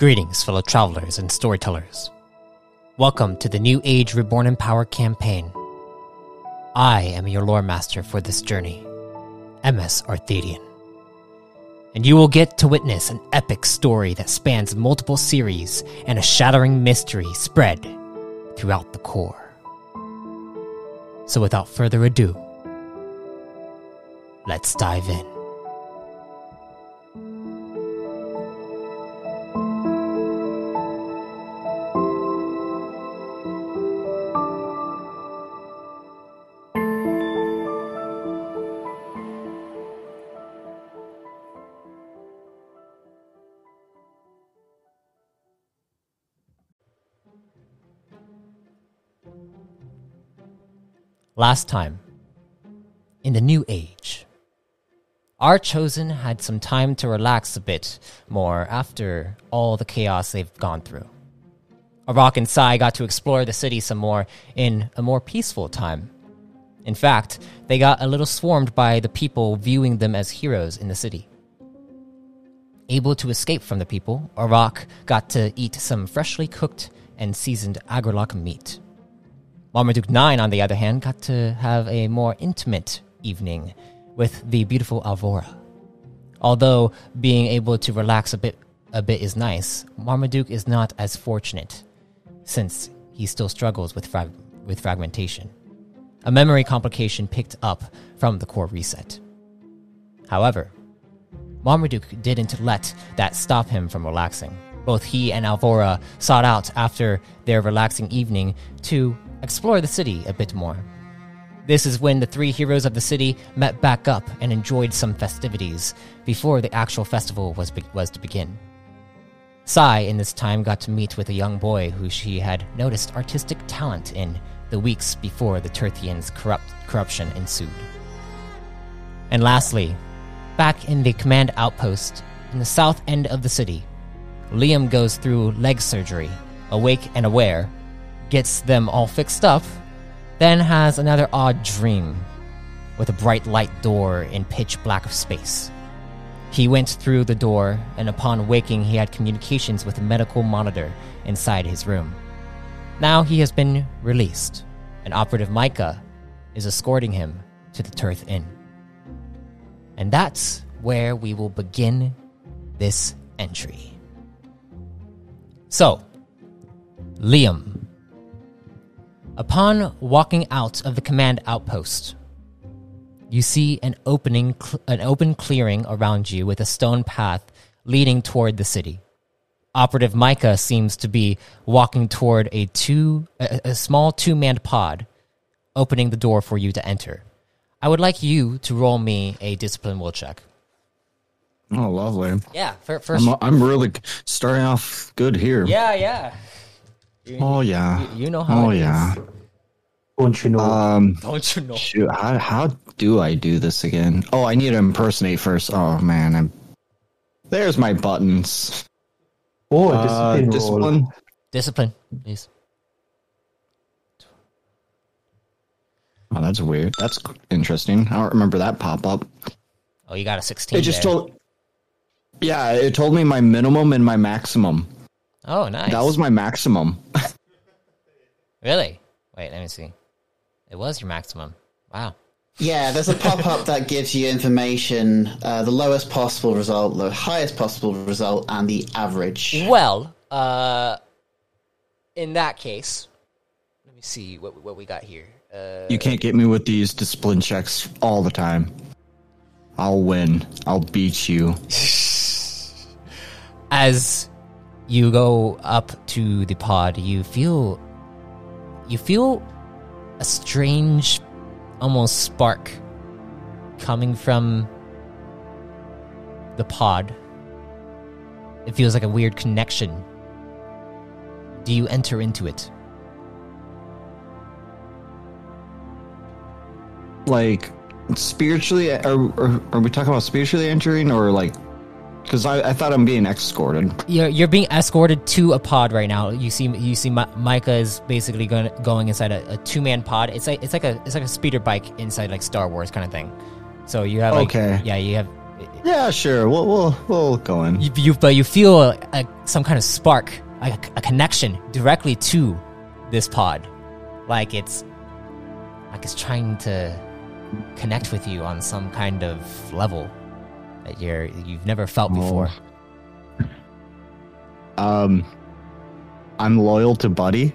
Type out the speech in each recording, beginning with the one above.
Greetings, fellow travelers and storytellers. Welcome to the New Age Reborn in Power campaign. I am your lore master for this journey, MS Arthadian. And you will get to witness an epic story that spans multiple series and a shattering mystery spread throughout the core. So without further ado, let's dive in. Last time, in the New Age, our chosen had some time to relax a bit more after all the chaos they've gone through. Arak and Sai got to explore the city some more in a more peaceful time. In fact, they got a little swarmed by the people viewing them as heroes in the city. Able to escape from the people, Arak got to eat some freshly cooked and seasoned agralak meat. Marmaduke 9, on the other hand, got to have a more intimate evening with the beautiful Alvora. Although being able to relax a bit a bit is nice, Marmaduke is not as fortunate since he still struggles with frag- with fragmentation. A memory complication picked up from the core reset. However, Marmaduke didn't let that stop him from relaxing. Both he and Alvora sought out after their relaxing evening to explore the city a bit more. This is when the three heroes of the city met back up and enjoyed some festivities before the actual festival was, be- was to begin. Sai, in this time, got to meet with a young boy who she had noticed artistic talent in the weeks before the Terthians' corrupt- corruption ensued. And lastly, back in the command outpost in the south end of the city, Liam goes through leg surgery, awake and aware, gets them all fixed up, then has another odd dream with a bright light door in pitch black of space. He went through the door, and upon waking, he had communications with a medical monitor inside his room. Now he has been released, and Operative Micah is escorting him to the Turth Inn. And that's where we will begin this entry. So, Liam. Upon walking out of the command outpost, you see an opening, an open clearing around you with a stone path leading toward the city. Operative Micah seems to be walking toward a two, a, a small two-manned pod, opening the door for you to enter. I would like you to roll me a discipline will check. Oh, lovely. Yeah, fir- first. I'm, I'm really starting off good here. yeah, yeah. You, Oh yeah. you, you know how. Oh it is. yeah. Don't you know? Um. Don't you know? Shoot. How how do I do this again? Oh, I need to impersonate first. Oh man. I'm. There's my buttons. oh, a Uh, discipline, roll. discipline. Discipline, please. Oh, that's weird. That's interesting. I don't remember that pop up. Oh, you got a 16. It just there. told. Yeah, it told me my minimum and my maximum. Oh, nice. That was my maximum. Really? Wait, let me see. It was your maximum. Wow. Yeah, there's a pop up that gives you information uh, the lowest possible result, the highest possible result, and the average. Well, uh, in that case, let me see what what we got here. Uh, You can't get me with these discipline checks all the time. I'll win. I'll beat you. as you go up to the pod, you feel you feel a strange almost spark coming from the pod. It feels like a weird connection. Do you enter into it? Like spiritually, are, are, are we talking about spiritually entering or like? Because I, I thought I'm being escorted. You're, you're being escorted to a pod right now. You see, you see, Mi- Micah is basically going going inside a, a two man pod. It's like it's like a it's like a speeder bike inside like Star Wars kind of thing. So you have like, Okay. yeah, you have Yeah, sure. We'll we'll we'll go in. you, you but you feel a, a, some kind of spark, a, a connection directly to this pod, like it's like it's trying to connect with you on some kind of level that you're you've never felt before. Um, I'm loyal to Buddy,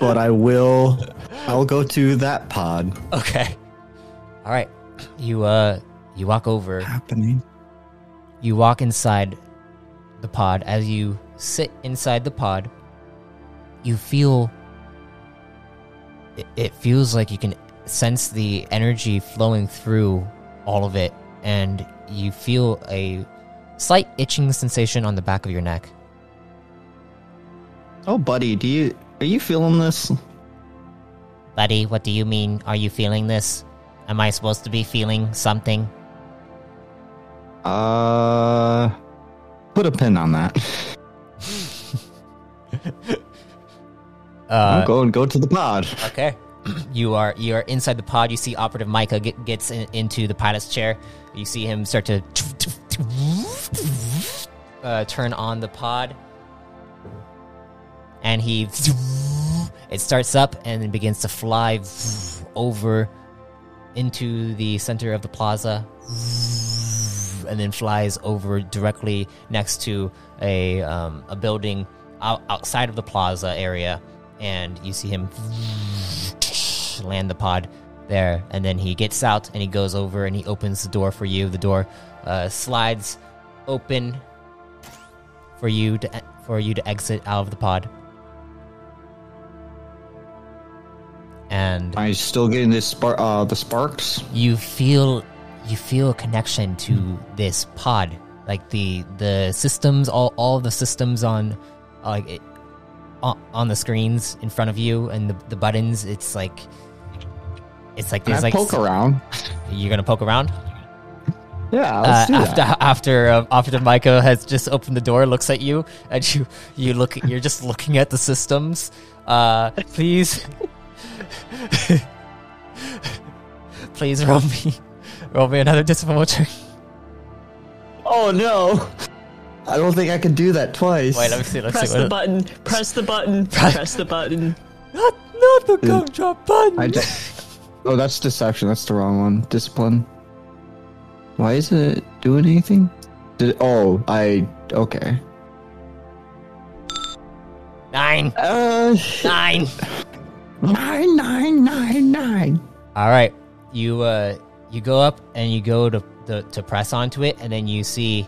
but I will. I'll go to that pod. Okay. All right. You uh you walk over. Happening. You walk inside the pod. As you sit inside the pod, you feel it, it feels like you can sense the energy flowing through all of it and you feel a slight itching sensation on the back of your neck. Oh, Buddy, do you are you feeling this? Buddy, what do you mean? Are you feeling this? Am I supposed to be feeling something? Uh, put a pin on that. Uh, I'm going go to the pod. Okay. You are you are inside the pod. You see Operative Micah get, gets in, into the pilot's chair. You see him start to uh, turn on the pod, and he it starts up and then begins to fly over into the center of the plaza, and then flies over directly next to a um, a building outside of the plaza area, and you see him land the pod there, and then he gets out and he goes over and he opens the door for you. The door uh, slides open for you to e- for you to exit out of the pod, and Am I still getting this spark? Uh, the sparks. you feel you feel a connection to this pod like the the systems all all the systems on uh, like it, on, on the screens in front of you and the, the buttons it's like it's like Can I there's like poke around? you're gonna poke around Yeah, uh, let's do after that. after uh, after Micah has just opened the door, looks at you, and you you look you're just looking at the systems. Uh, please, please roll me roll me another discipline check. Oh no! I don't think I can do that twice. Wait, let me see. Let's Press see. the button. Press the button. Press the button. not not the gumdrop button. I just, oh, that's deception. That's the wrong one. Discipline. Why isn't it doing anything? Did oh I okay. Nine, Uh, nine. nine nine nine nine. All right, you uh you go up and you go to to, to press onto it, and then you see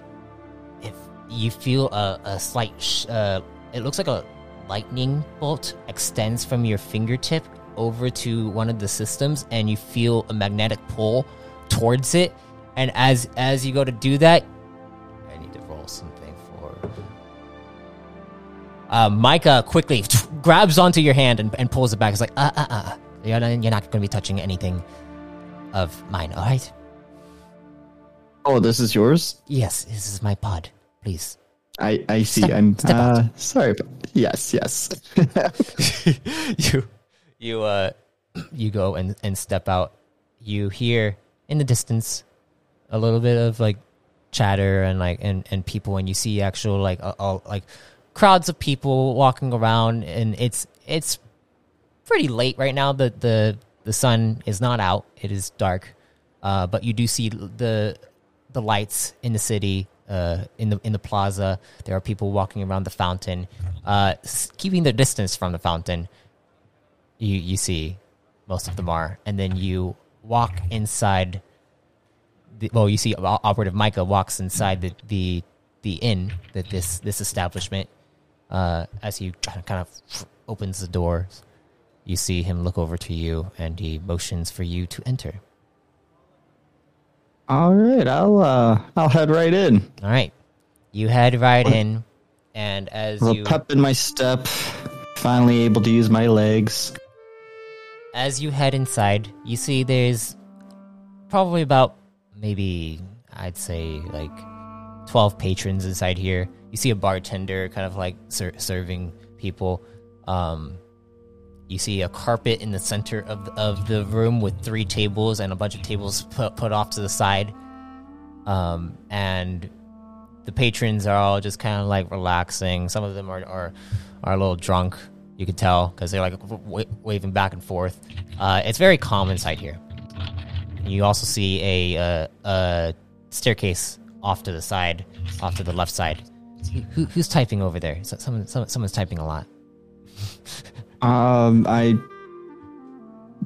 if you feel a, a slight sh- uh it looks like a lightning bolt extends from your fingertip over to one of the systems, and you feel a magnetic pull towards it. And as as you go to do that, I need to roll something for. Uh, Micah quickly grabs onto your hand and, and pulls it back. It's like, uh, uh, uh. You're not, you're not going to be touching anything of mine, all right? Oh, this is yours. Yes, this is my pod. Please. I I see. Step- I'm step uh, sorry. But yes, yes. you, you, uh, you go and, and step out. You hear in the distance a little bit of like chatter and like and, and people, and you see actual like all like crowds of people walking around, and it's it's pretty late right now. The the the sun is not out; it is dark. Uh, but you do see the the lights in the city, uh, in the in the plaza. There are people walking around the fountain, uh, keeping their distance from the fountain. You you see, most of them are, and then you walk inside the, well, you see Operative Micah walks inside the the, the inn that this this establishment. Uh, as he kind of opens the doors, you see him look over to you, and he motions for you to enter. All right, I'll uh, I'll head right in. All right, you head right in, and as A you little pep in my step. Finally able to use my legs. As you head inside, you see there's probably about maybe I'd say like 12 patrons inside here. You see a bartender kind of like ser- serving people. Um, you see a carpet in the center of of the room with three tables and a bunch of tables put put off to the side. Um, and the patrons are all just kind of like relaxing. Some of them are are, are a little drunk. You could tell because they're like w- waving back and forth. Uh, it's very calm inside here. You also see a, uh, a staircase off to the side, off to the left side. Who, who's typing over there? So, someone, someone, someone's typing a lot. Um, I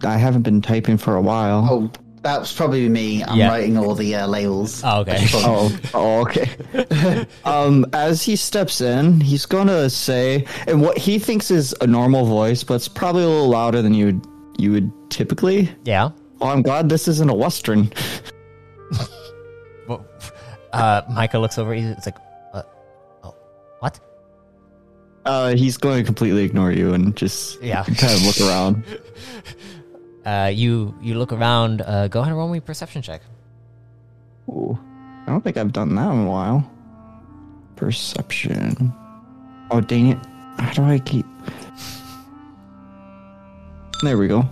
I haven't been typing for a while. Oh, that was probably me. I'm Yeah. writing all the uh, labels. Oh, okay. Oh, oh, okay. um, as he steps in, he's gonna say, and what he thinks is a normal voice, but it's probably a little louder than you would you would typically. Yeah. Oh, I'm glad this isn't a western. Well, uh, Micah looks over. He's like, uh, oh, what? Uh, he's going to completely ignore you and just Yeah. kind of look around. Uh, you you look around. Uh, go ahead and roll me a perception check. Ooh, I don't think I've done that in a while. Perception. Oh, dang it. How do I keep. There we go.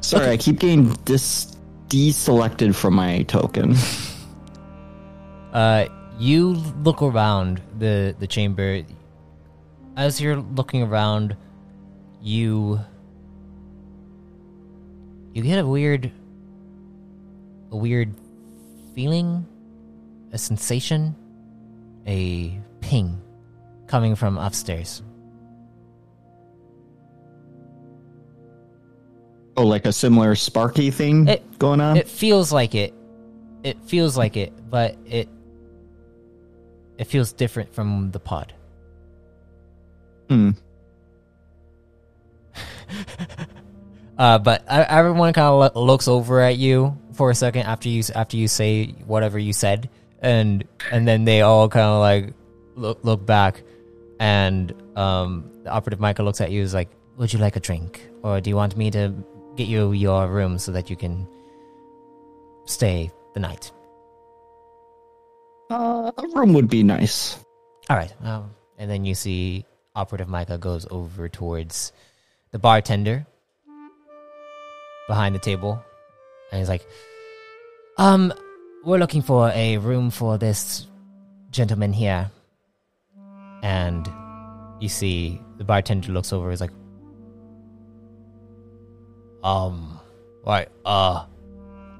Sorry, I keep getting dis- deselected from my token. Uh, you look around the the chamber. As you're looking around, you you get a weird a weird feeling, a sensation, a ping coming from upstairs. Oh, like a similar sparky thing It- going on? It feels like it. It feels like it, but it it feels different from the pod. Hmm. Uh, but everyone kind of lo- looks over at you for a second after you after you say whatever you said, and and then they all kind of like look look back, and um, the operative Micah looks at you is like, "Would you like a drink, or do you want me to get you your room so that you can stay the night?" Uh, a room would be nice. All right. Um, and then you see Operative Micah goes over towards the bartender behind the table. And he's like, Um, we're looking for a room for this gentleman here. And you see the bartender looks over, he's like, Um, right, uh,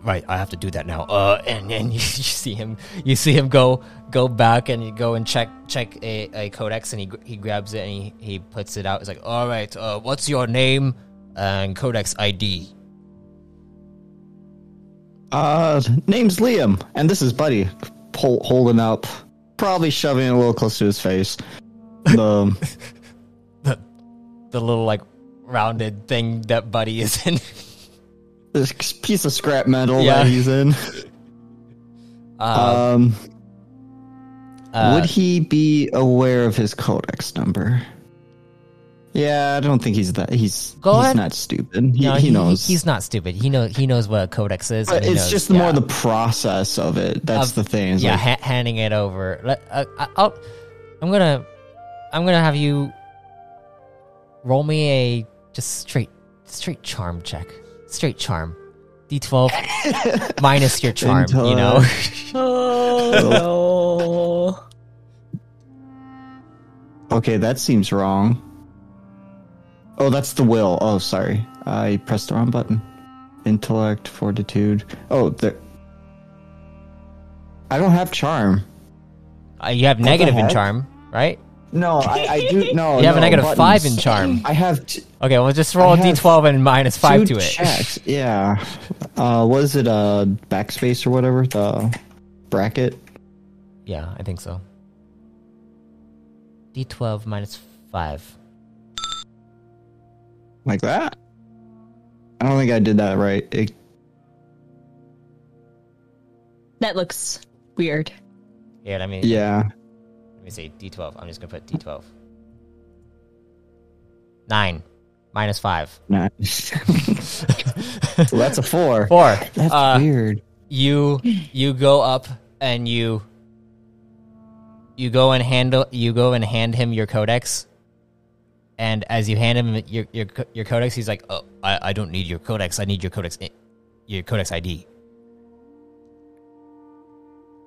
right, I have to do that now. Uh, and then you, you see him, you see him go, go back and you go and check, check a, a codex and he, he grabs it and he, he puts it out. He's like, all right, uh, what's your name and codex ID? Uh, name's Liam, and this is Buddy, hol- holding up, probably shoving it a little close to his face. The The, the little like rounded thing that Buddy is in. this piece of scrap metal Yeah. that he's in. Uh, Um, uh, would he be aware of his codex number? Yeah, I don't think he's that. He's Go he's ahead. not stupid. He, no, he knows. He's not stupid. He knows. He knows what a codex is. but it's knows- just yeah. more the process of it. That's Of- the thing. It's yeah, like, ha- handing it over. Let, uh, I- I'll, I'm gonna, I'm gonna have you roll me a just straight, straight charm check. Straight charm, d12 minus your charm. You know. Oh okay, that seems wrong. Oh, that's the will. Oh, sorry, I pressed the wrong button. Intellect, fortitude. Oh, the. I don't have charm. Uh, you have negative in charm, right? No, I, I do. No, You have a no, negative buttons. five in charm. I have t- Okay, well just roll a I have d12 and minus five to it. checks. Yeah. Uh, was it a backspace or whatever? The bracket. Yeah, I think so. D12 minus five. Like that? I don't think I did that right. It, That looks weird. Here, let me yeah. let me see. D12. I'm just gonna put D12. Nine minus five. Nine. so that's a four. Four. That's Uh, weird. you you go up and you you go and handle you go and hand him your codex and as you hand him your your your codex he's like oh i, I don't need your codex i need your codex eh, your codex id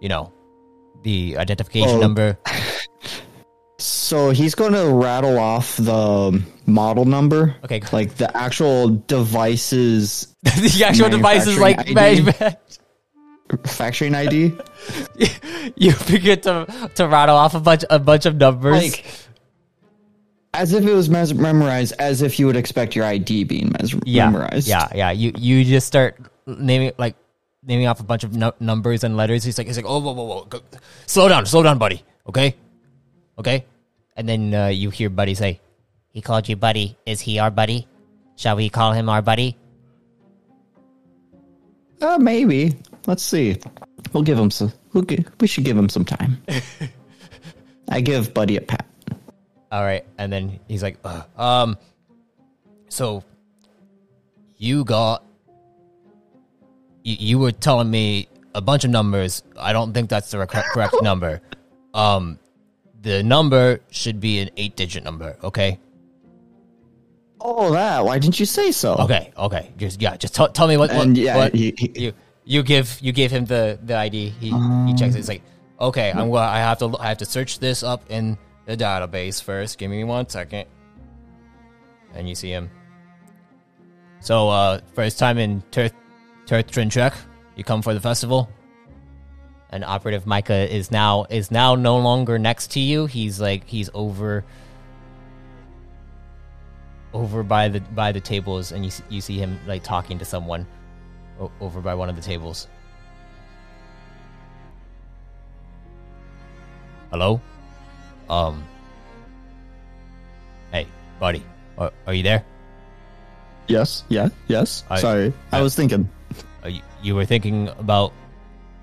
you know the identification Oh. number So he's going to rattle off the model number. Okay, Like the actual device's the actual device is like Manufacturing factoring ID. you begin to to rattle off a bunch a bunch of numbers like as if it was mes- memorized, as if you would expect your ID being mes- yeah, memorized. Yeah, yeah. You you just start naming like naming off a bunch of nu- numbers and letters. He's like he's like oh whoa whoa whoa, go, slow down, slow down, buddy. Okay, okay. And then uh, you hear Buddy say, "He called you Buddy. Is he our buddy? Shall we call him our buddy?" Uh, maybe. Let's see. We'll give him some. We'll gi- we should give him some time. I give Buddy a pat. All right, and then he's like, uh, um, so you got you, you were telling me a bunch of numbers. I don't think that's the correct, correct number. Um, the number should be an eight-digit number. Okay, Oh, that. Why didn't you say so? okay, okay. Just yeah, just tell tell me what. what And yeah, what he- he- you you give you give him the the ID. He he checks it. It's like, okay, I'm gonna I have to I have to search this up in the database first. Give me one second. And you see him. So uh first time in Turth Turtrinchek, you come for the festival. And operative Micah is now is now no longer next to you. He's like he's over over by the by the tables and you you see him like talking to someone over by one of the tables. Hello? Um Hey, buddy. Are, are you there? Yes. Yeah. Yes. I- Sorry. I I- was thinking. Are you, you were thinking about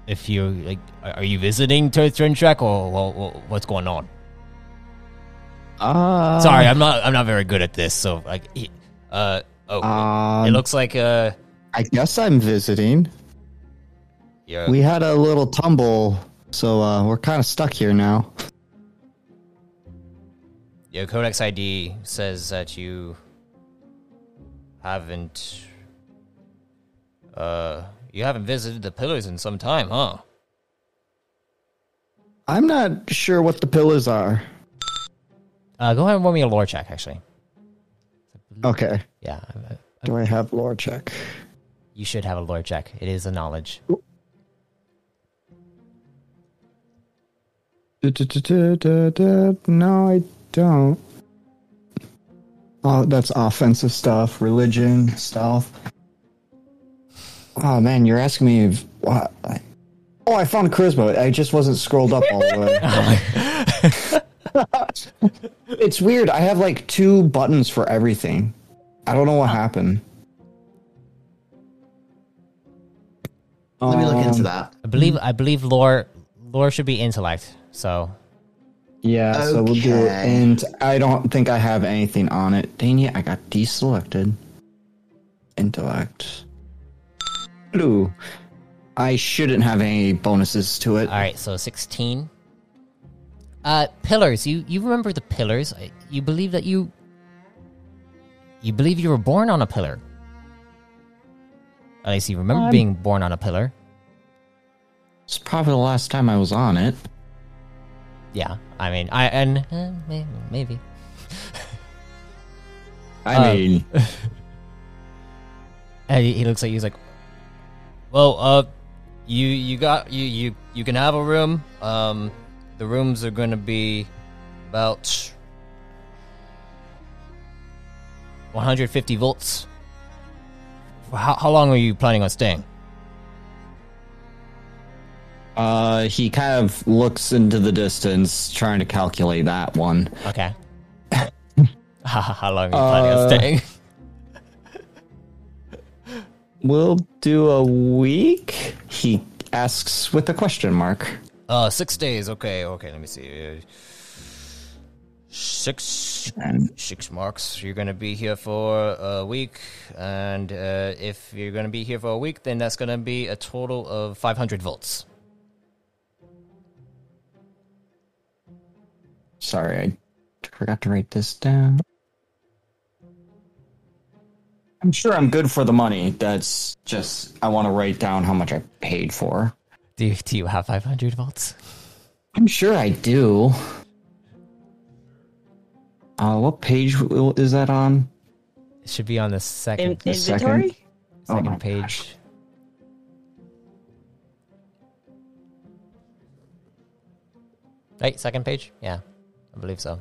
if you like are you visiting Turtrinchek or, or, or what's going on? Uh, Sorry, I'm not I'm not very good at this. So like uh oh, Um, it looks like uh I guess I'm visiting. you're, We had a little tumble, so uh, we're kind of stuck here now. Your Codex ID says that you haven't uh you haven't visited the pillars in some time, huh? I'm not sure what the pillars are. Uh go ahead and roll me a lore check actually. Okay. Yeah. uh, Do I have lore check? You should have a lore check. It is a knowledge. No, I don't. Oh, that's offensive stuff, religion, stuff. Oh man, you're asking me if what? Oh, I found charisma. I just wasn't scrolled up all the way. it's weird. I have like two buttons for everything. I don't know what happened. Let me look Um, into that. I believe I believe lore lore should be intellect. So Yeah, so we'll do it. And I don't think I have anything on it. Dang it, I got deselected. Intellect. Blue. I shouldn't have any bonuses to it. all right, so 16. Uh pillars. You you remember the pillars? You believe that you you believe you were born on a pillar. At least you remember Um, being born on a pillar. It's probably the last time I was on it. Yeah. I mean, I and eh, maybe, maybe. I Um, mean, And he, he looks like he's like, well, uh, you you got you you you can have a room. Um, the rooms are going to be about 150 volts. How, how long are you planning on staying? Uh, he kind of looks into the distance, trying to calculate that one. Okay. how, long are you planning on Uh, staying? We'll do a week. He asks with a question mark. Uh, six days. Okay, okay. Let me see. Six six marks. You're gonna be here for a week, and uh, if you're gonna be here for a week, then that's gonna be a total of 500 volts. Sorry, I forgot to write this down. I'm sure I'm good for the money. That's just I want to write down how much I paid for. Do you, do you have 500 volts? I'm sure I do. Uh, what page is that on? It should be on the In- second The second? inventory? Oh second my page. gosh. Right, second page. Yeah, I believe so.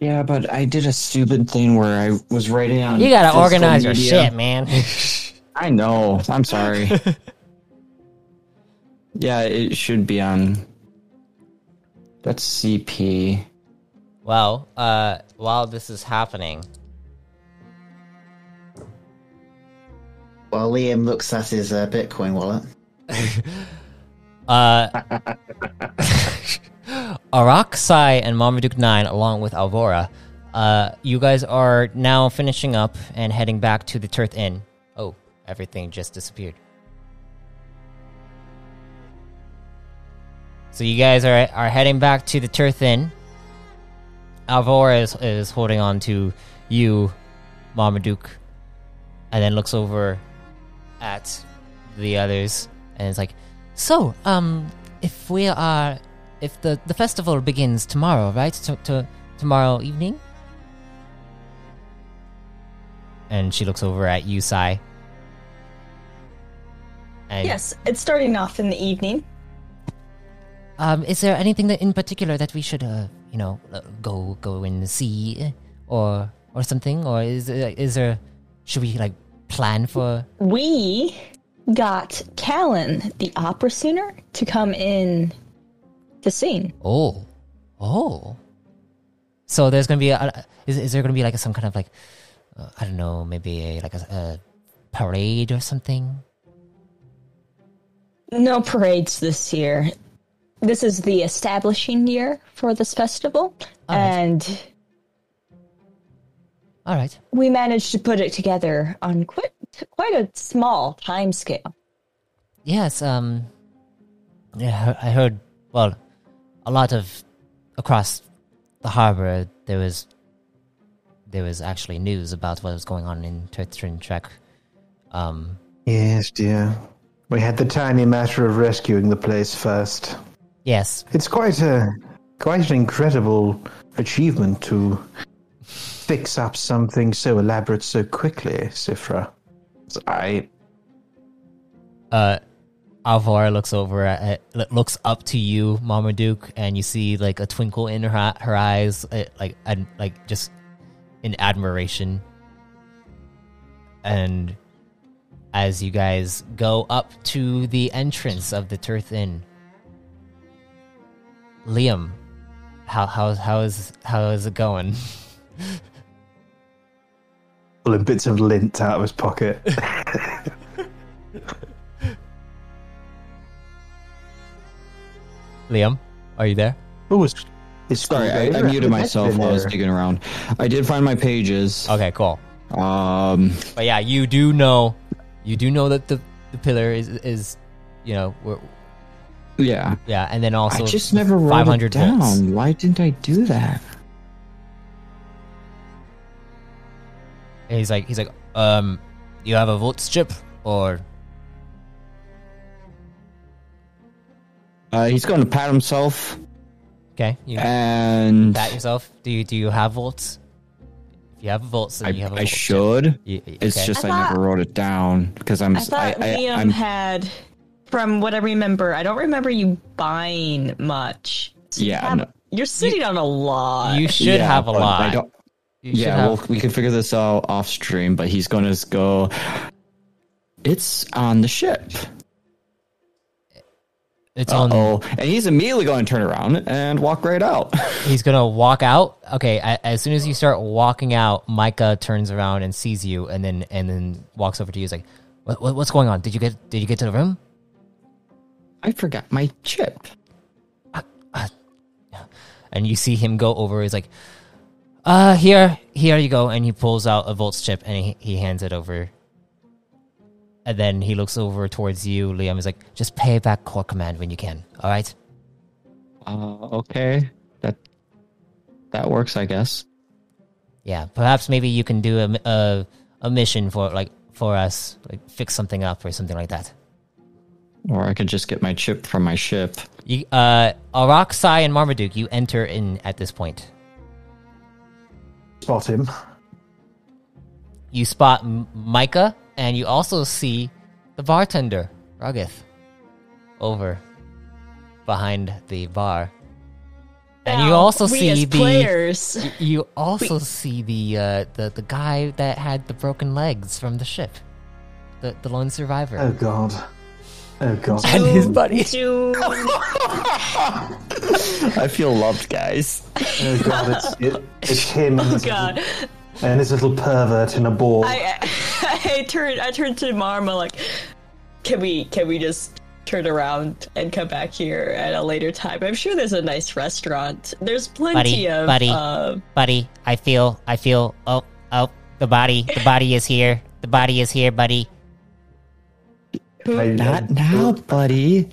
Yeah, but I did a stupid thing where I was writing on. You gotta physical organize your shit, man. I know. I'm sorry. yeah, it should be on. That's CP. well, uh, while this is happening, While Liam looks at his uh, Bitcoin wallet. Uh, Araksai and Marmaduke 9, along with Alvora, uh, you guys are now finishing up and heading back to the Turth Inn. Oh, everything just disappeared. So you guys are are heading back to the Turth Inn. Alvora is, is holding on to you, Marmaduke, and then looks over at the others and is like, so, um, if we are, if the the festival begins tomorrow, right? To, to tomorrow evening. And she looks over at you, Sai. And, Yes, it's starting off in the evening. Um, is there anything that in particular that we should, uh, you know, uh, go go and see, or or something, or is is there? Should we like plan for? We got Callan, the opera singer, to come in to sing. Oh, oh. So there's gonna be a, is is there gonna be like some kind of like uh, I don't know maybe a like a, a parade or something? No parades this year. This is the establishing year for this festival, and All right. we managed to put it together on quite quite a small time scale. Yes. Um. Yeah, I heard. Well, a lot of across the harbor there was there was actually news about what was going on in Turtrinchek. Um. Yes, dear. We had the tiny matter of rescuing the place first. Yes. It's quite a quite an incredible achievement to fix up something so elaborate so quickly, Sifra. I uh Alvora looks over at lo- looks up to you, Marmaduke, and you see like a twinkle in her her eyes, uh, like and like just in admiration. And as you guys go up to the entrance of the Turth Inn, Liam, how how how is how is it going? pulling bits of lint out of his pocket. Liam, are you there? Who was? it's Sorry, I, I muted myself while I was digging around. I did find my pages. Okay, cool. Um, But yeah, you do know, you do know that the the pillar is is, you know, we're, yeah. yeah, and then also I just never wrote 500 it down. volts. Why didn't I do that? And he's like, he's like, um, you have a volt strip or Uh, he's going to pat himself okay, you and pat yourself. Do you do you have volts? If you have volts, then I, you have a I volt should. You- you- It's just I I, thought- never wrote it down because I'm. I thought Liam I'm had, from what I remember, I don't remember you buying much. So you Yeah, have no. You're sitting on a lot. You should Yeah, have a but I lot. don't- yeah, have- well, we can figure this out off stream, but he's going to go. It's on the ship. It's on. Oh, and he's immediately going to turn around and walk right out. He's gonna walk out. Okay, as soon as you start walking out, Micah turns around and sees you, and then and then walks over to you. He's like, what, what, "What's going on? Did you get Did you get to the room?" I forgot my chip. And you see him go over. He's like, "Uh, here, here you go." And he pulls out a Volt's chip and he he hands it over. And then he looks over towards you, Liam. He's like, "Just pay back core command when you can. All right." Uh, okay, that that works, I guess. Yeah, perhaps maybe you can do a, a a mission for like for us, like fix something up or something like that. Or I could just get my chip from my ship. You, uh, Araksai and Marmaduke, you enter in at this point. Spot him. You spot M- Micah, and you also see the bartender, Ruggith, over behind the bar. And you also we see the players. you also see the uh, the the guy that had the broken legs from the ship, the the lone survivor, Oh god. Oh god. and his buddy. Do I feel loved, guys. Oh god, it's, it, it's him and his, God, little, and this little pervert in a ball. I, I, I turned I turned to Marma like, can we can we just turn around and come back here at a later time? I'm sure there's a nice restaurant. There's plenty Buddy, of buddy. uh, buddy. I feel, I feel. Oh, oh, the body, the body is here. The body is here, buddy. I, Not now, buddy.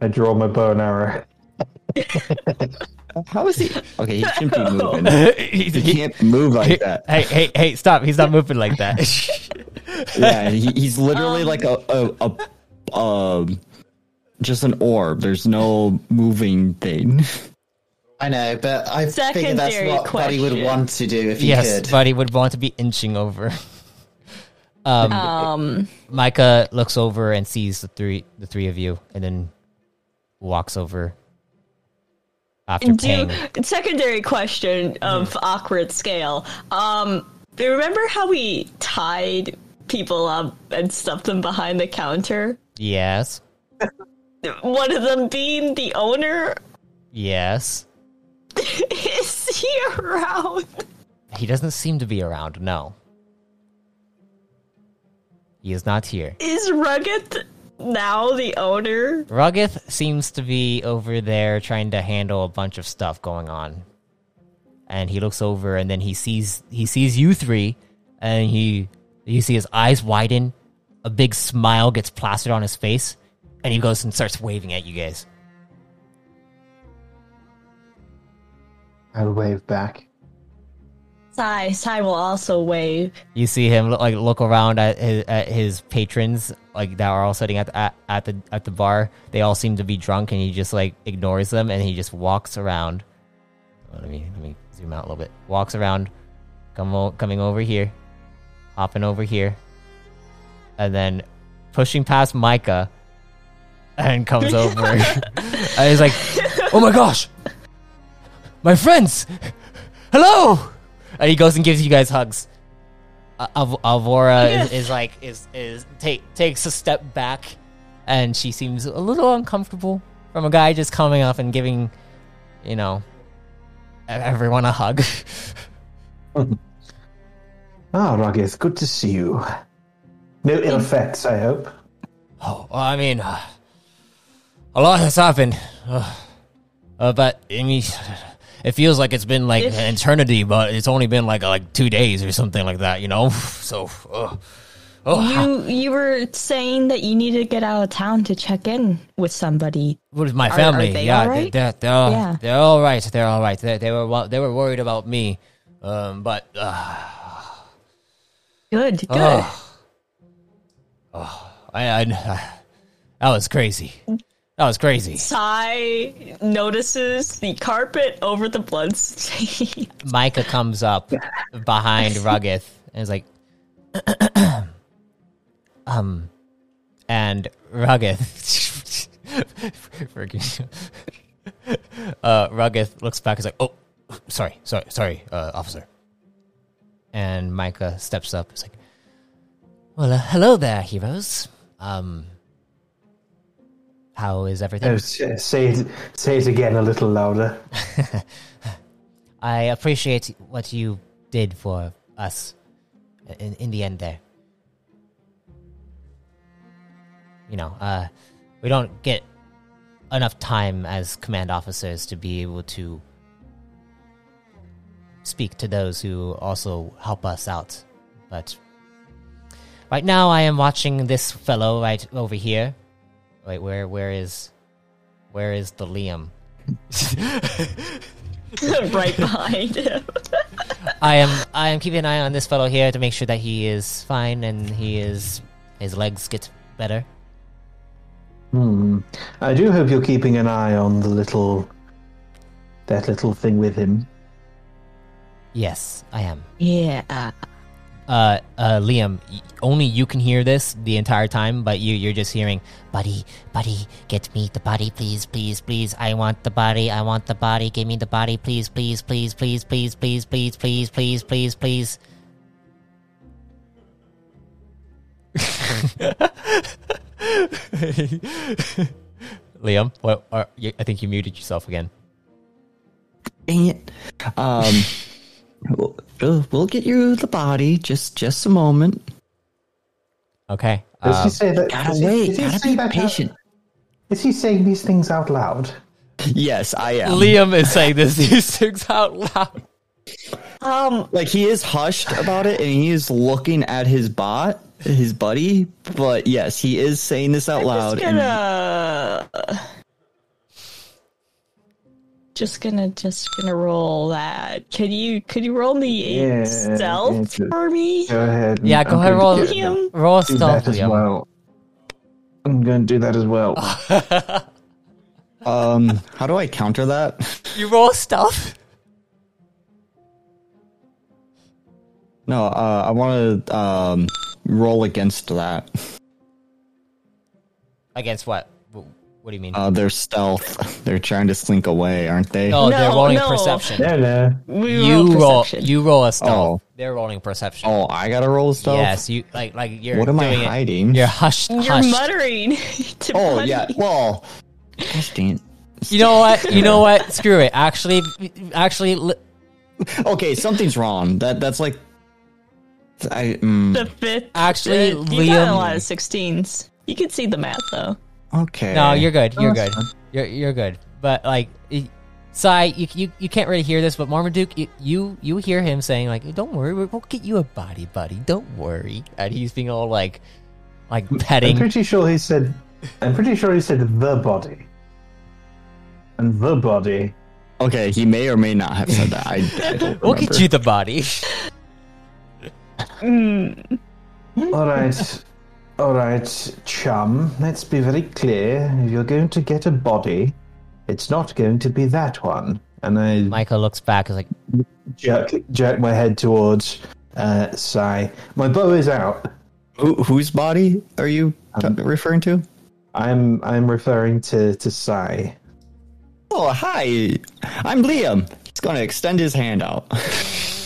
I draw my bow and arrow. How is he? Okay, he shouldn't be moving. He can't move like that. Hey, hey, hey! Stop! He's not moving like that. Yeah, he, he's literally like a a, a um just an orb. There's no moving thing. I know, but I figured that's Secondary what Buddy would want to do if he yes, could. buddy would want to be inching over. Um, um Micah looks over and sees the three, the three of you, and then walks over after do paying. secondary question of awkward scale. Um, do you remember how we tied people up and stuffed them behind the counter? Yes, One of them being the owner. yes. Is he around? He doesn't seem to be around. No, he is not here. Is Ruggith now the owner? Ruggith seems to be over there trying to handle a bunch of stuff going on. And he looks over and then he sees he sees you three and he you see his eyes widen, a big smile gets plastered on his face, and he goes and starts waving at you guys. I'll wave back. Sai, Sai will also wave. You see him look, like look around at his, at his patrons like that are all sitting at the, at, at the at the bar. They all seem to be drunk, and he just like ignores them, and he just walks around. Let me let me zoom out a little bit. Walks around, come o- coming over here, hopping over here, and then pushing past Micah, and comes over. and he's like, "Oh my gosh, my friends, hello!" And he goes and gives you guys hugs. Uh, Al- Alvora is, is like is is take takes a step back, and she seems a little uncomfortable from a guy just coming up and giving, you know, everyone a hug. Ah, Ruggith, good to see you. No ill effects, I hope. Oh, well, I mean, uh, a lot has happened, uh, uh, but I mean, it feels like it's been like an eternity, but it's only been like like two days or something like that, you know. So, uh, oh, You you were saying that you need to get out of town to check in with somebody. with my family, are they yeah, all right? they're they're all, Yeah. they're all right. They're all right. They, they were they were worried about me, um, but uh, Good, good. oh, oh, I, I that was crazy. That was crazy. Sai notices the carpet over the bloodstain. Micah comes up behind Ruggith and is like, um, and freaking, uh, Ruggith looks back. He's like, "Oh, sorry, sorry, sorry, uh, officer." And Micah steps up. He's like, "Well, uh, hello there, heroes. Um, how is everything?" Oh, say it, say it again a little louder. I appreciate what you did for us in, in the end there. You know, uh, we don't get enough time as command officers to be able to speak to those who also help us out. But right now I am watching this fellow right over here. Wait, where where is where is the Liam? right behind him. I am I am keeping an eye on this fellow here to make sure that he is fine and he is his legs get better. Hmm. I do hope you're keeping an eye on the little, that little thing with him. Yes, I am. Yeah. Uh, uh, Liam, only you can hear this the entire time, but you you're just hearing, buddy, buddy, get me the body, please, please, please. I want the body. I want the body. Give me the body, please, please, please, please, please, please, please, please, please, please, please. Liam, what? Are, I think you muted yourself again. Dang it. Um, we'll, we'll- we'll get you the body. Just just a moment. Okay. Does uh, he say that? Gotta does he- wait. he Gotta say be that out- patient. Is he saying these things out loud? Yes, I am. Liam is saying this these things out loud. Um. like he is hushed about it, and he is looking at his bot, his buddy. But yes, he is saying this out loud. Just and- gonna. Just gonna, just gonna roll that. Can you, could you roll me a Yeah, stealth yeah, for me? Go ahead. Yeah, go I'm ahead, roll, to Liam. roll do stealth, that as well. I'm going to do that as well. um, how do I counter that? You roll stealth? No, uh, I want to um roll against that. Against what? Wh- What do you mean? Uh, their stealth. They're trying to slink away, aren't they? oh, they're no, rolling no. perception. no, no. We You roll. perception. You roll a stealth. Oh. They're rolling perception. Oh, I gotta roll stealth. yes, you like like you're. What am I doing it- hiding? You're hushed. You're hushed. muttering. to Oh buddy. yeah. Well, gosh dang it. You know what? You know what? Screw it. Actually, actually, li- Okay, something's wrong. That that's like. I mm, The fifth. Actually, you got a Liam- lot of sixteens. You can see the math though. Okay. no, you're good. You're good. You're you're good. But like, y- Sai, you, you you can't really hear this, but Marmaduke, you, you you hear him saying like, "Don't worry, we'll we'll get you a body, buddy. Don't worry." And he's being all like, like petting. I'm pretty sure he said. I'm pretty sure he said the body. And the body. Okay, he may or may not have said that. I, I don't We'll remember. get you the body. Mm. All right, all right, chum. Let's be very clear. If you're going to get a body, it's not going to be that one. And I Michael looks back. Is like, jerk jerk my head towards uh, Sai. My bow is out. Who, whose body are you t- referring to? I'm I'm referring to to Sai. Oh, hi. I'm Liam. He's gonna extend his hand out.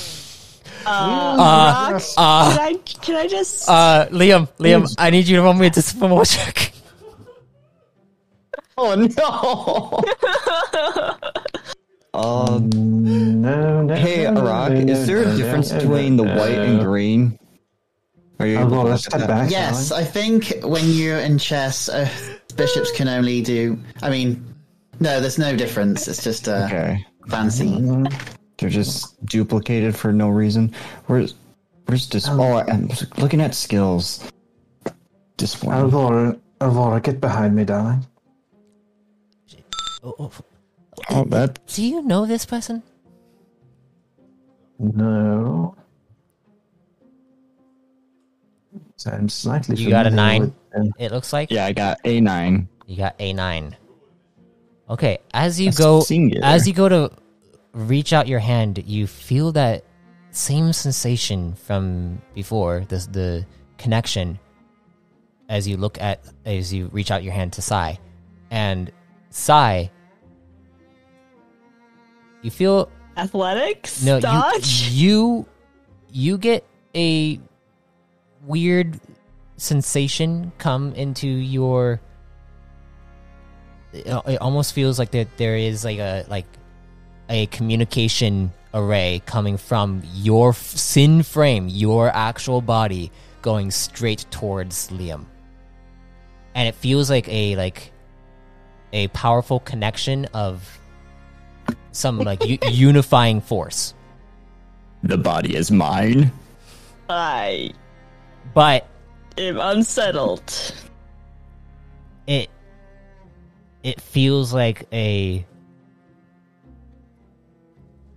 Uh, Uh, Rock, uh, can I can I just uh, Liam, Liam, I need you to roll me a discipline check. oh no. um. No, no. Hey, no, no, is there a no, difference no, between the white no. and green? Are you I'll able to look at that? back. Yes, I think when you're in chess, uh, bishops can only do. I mean, no, there's no difference. It's just uh, Okay. fancy. They're just duplicated for no reason. Where's where's this? Oh, I'm looking at skills. Display. Alvora, Alvora, get behind me, darling. Oh, oh, Oh, that do you know this person? No. So I'm slightly. You got a nine? with- uh, It looks like yeah, I got a nine. you got a nine. Okay, as you That's go, singular. as you go to reach out your hand, you feel that same sensation from before. The the connection as you look at as you reach out your hand to Sai, and Sai, you feel Athletics? no Dodge? you you you get a weird sensation come into your it it almost feels like that there is like a like a communication array coming from your f- sin frame your actual body going straight towards liam and it feels like a like a powerful connection of some like u- unifying force The body is mine. I but am unsettled. it it feels like a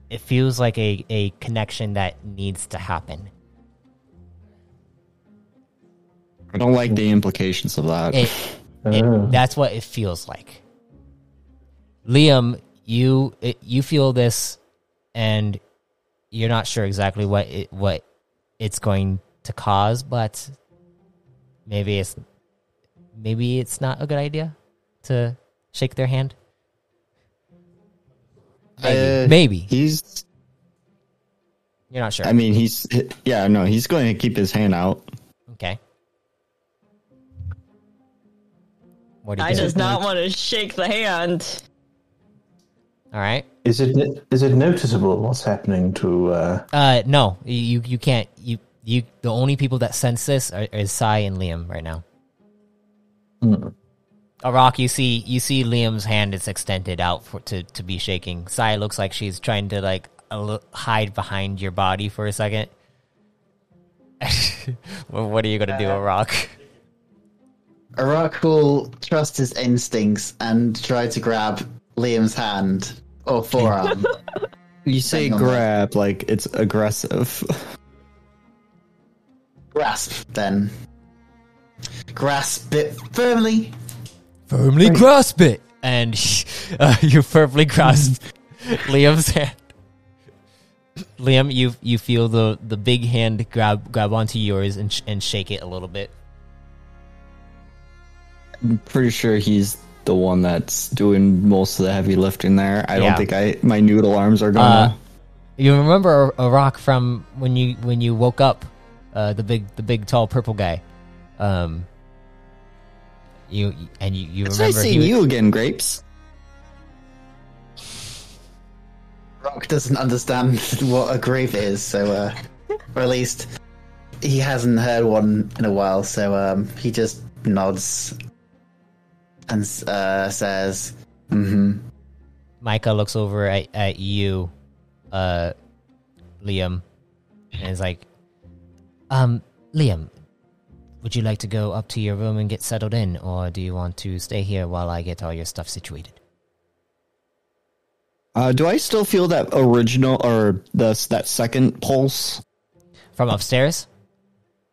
it feels like a, a connection that needs to happen I don't like the implications of that. it, it Oh. that's what it feels like liam you it, you feel this and you're not sure exactly what it what it's going to cause but maybe it's maybe it's not a good idea to shake their hand maybe, Uh, maybe. He's. you're not sure I mean, he's. Yeah, no, he's going to keep his hand out. okay what do you I do does not want to shake the hand. all right Is it is it noticeable what's happening to? Uh, Uh, no, you you can't. You you the only people that sense this are, is Sai and Liam right now. Hmm. Arak, you see you see Liam's hand is extended out for to to be shaking. Sai looks like she's trying to like a li- hide behind your body for a second. well, what are you gonna do, Arak? Arak will trust his instincts and try to grab Liam's hand or forearm. You say Hang on, grab like it's aggressive. Grasp, then. Grasp it firmly. Firmly grasp it, and uh, you firmly grasp Liam's hand. Liam, you you feel the the big hand grab grab onto yours and sh- and shake it a little bit. I'm pretty sure he's the one that's doing most of the heavy lifting there. I Yeah. don't think I my noodle arms are Uh, gonna. you remember a, a rock from when you when you woke up, uh, the big the big tall purple guy. Um, you and you, you it's remember nice seeing was- you again, grapes. Rock doesn't understand what a grape is, so, uh, or at least he hasn't heard one in a while, so um, he just nods and uh, says, mm hmm. Micah looks over at, at you, uh, Liam, and is like, um, Liam, would you like to go up to your room and get settled in, or do you want to stay here while I get all your stuff situated? Uh, do I still feel that original or the that second pulse? From upstairs?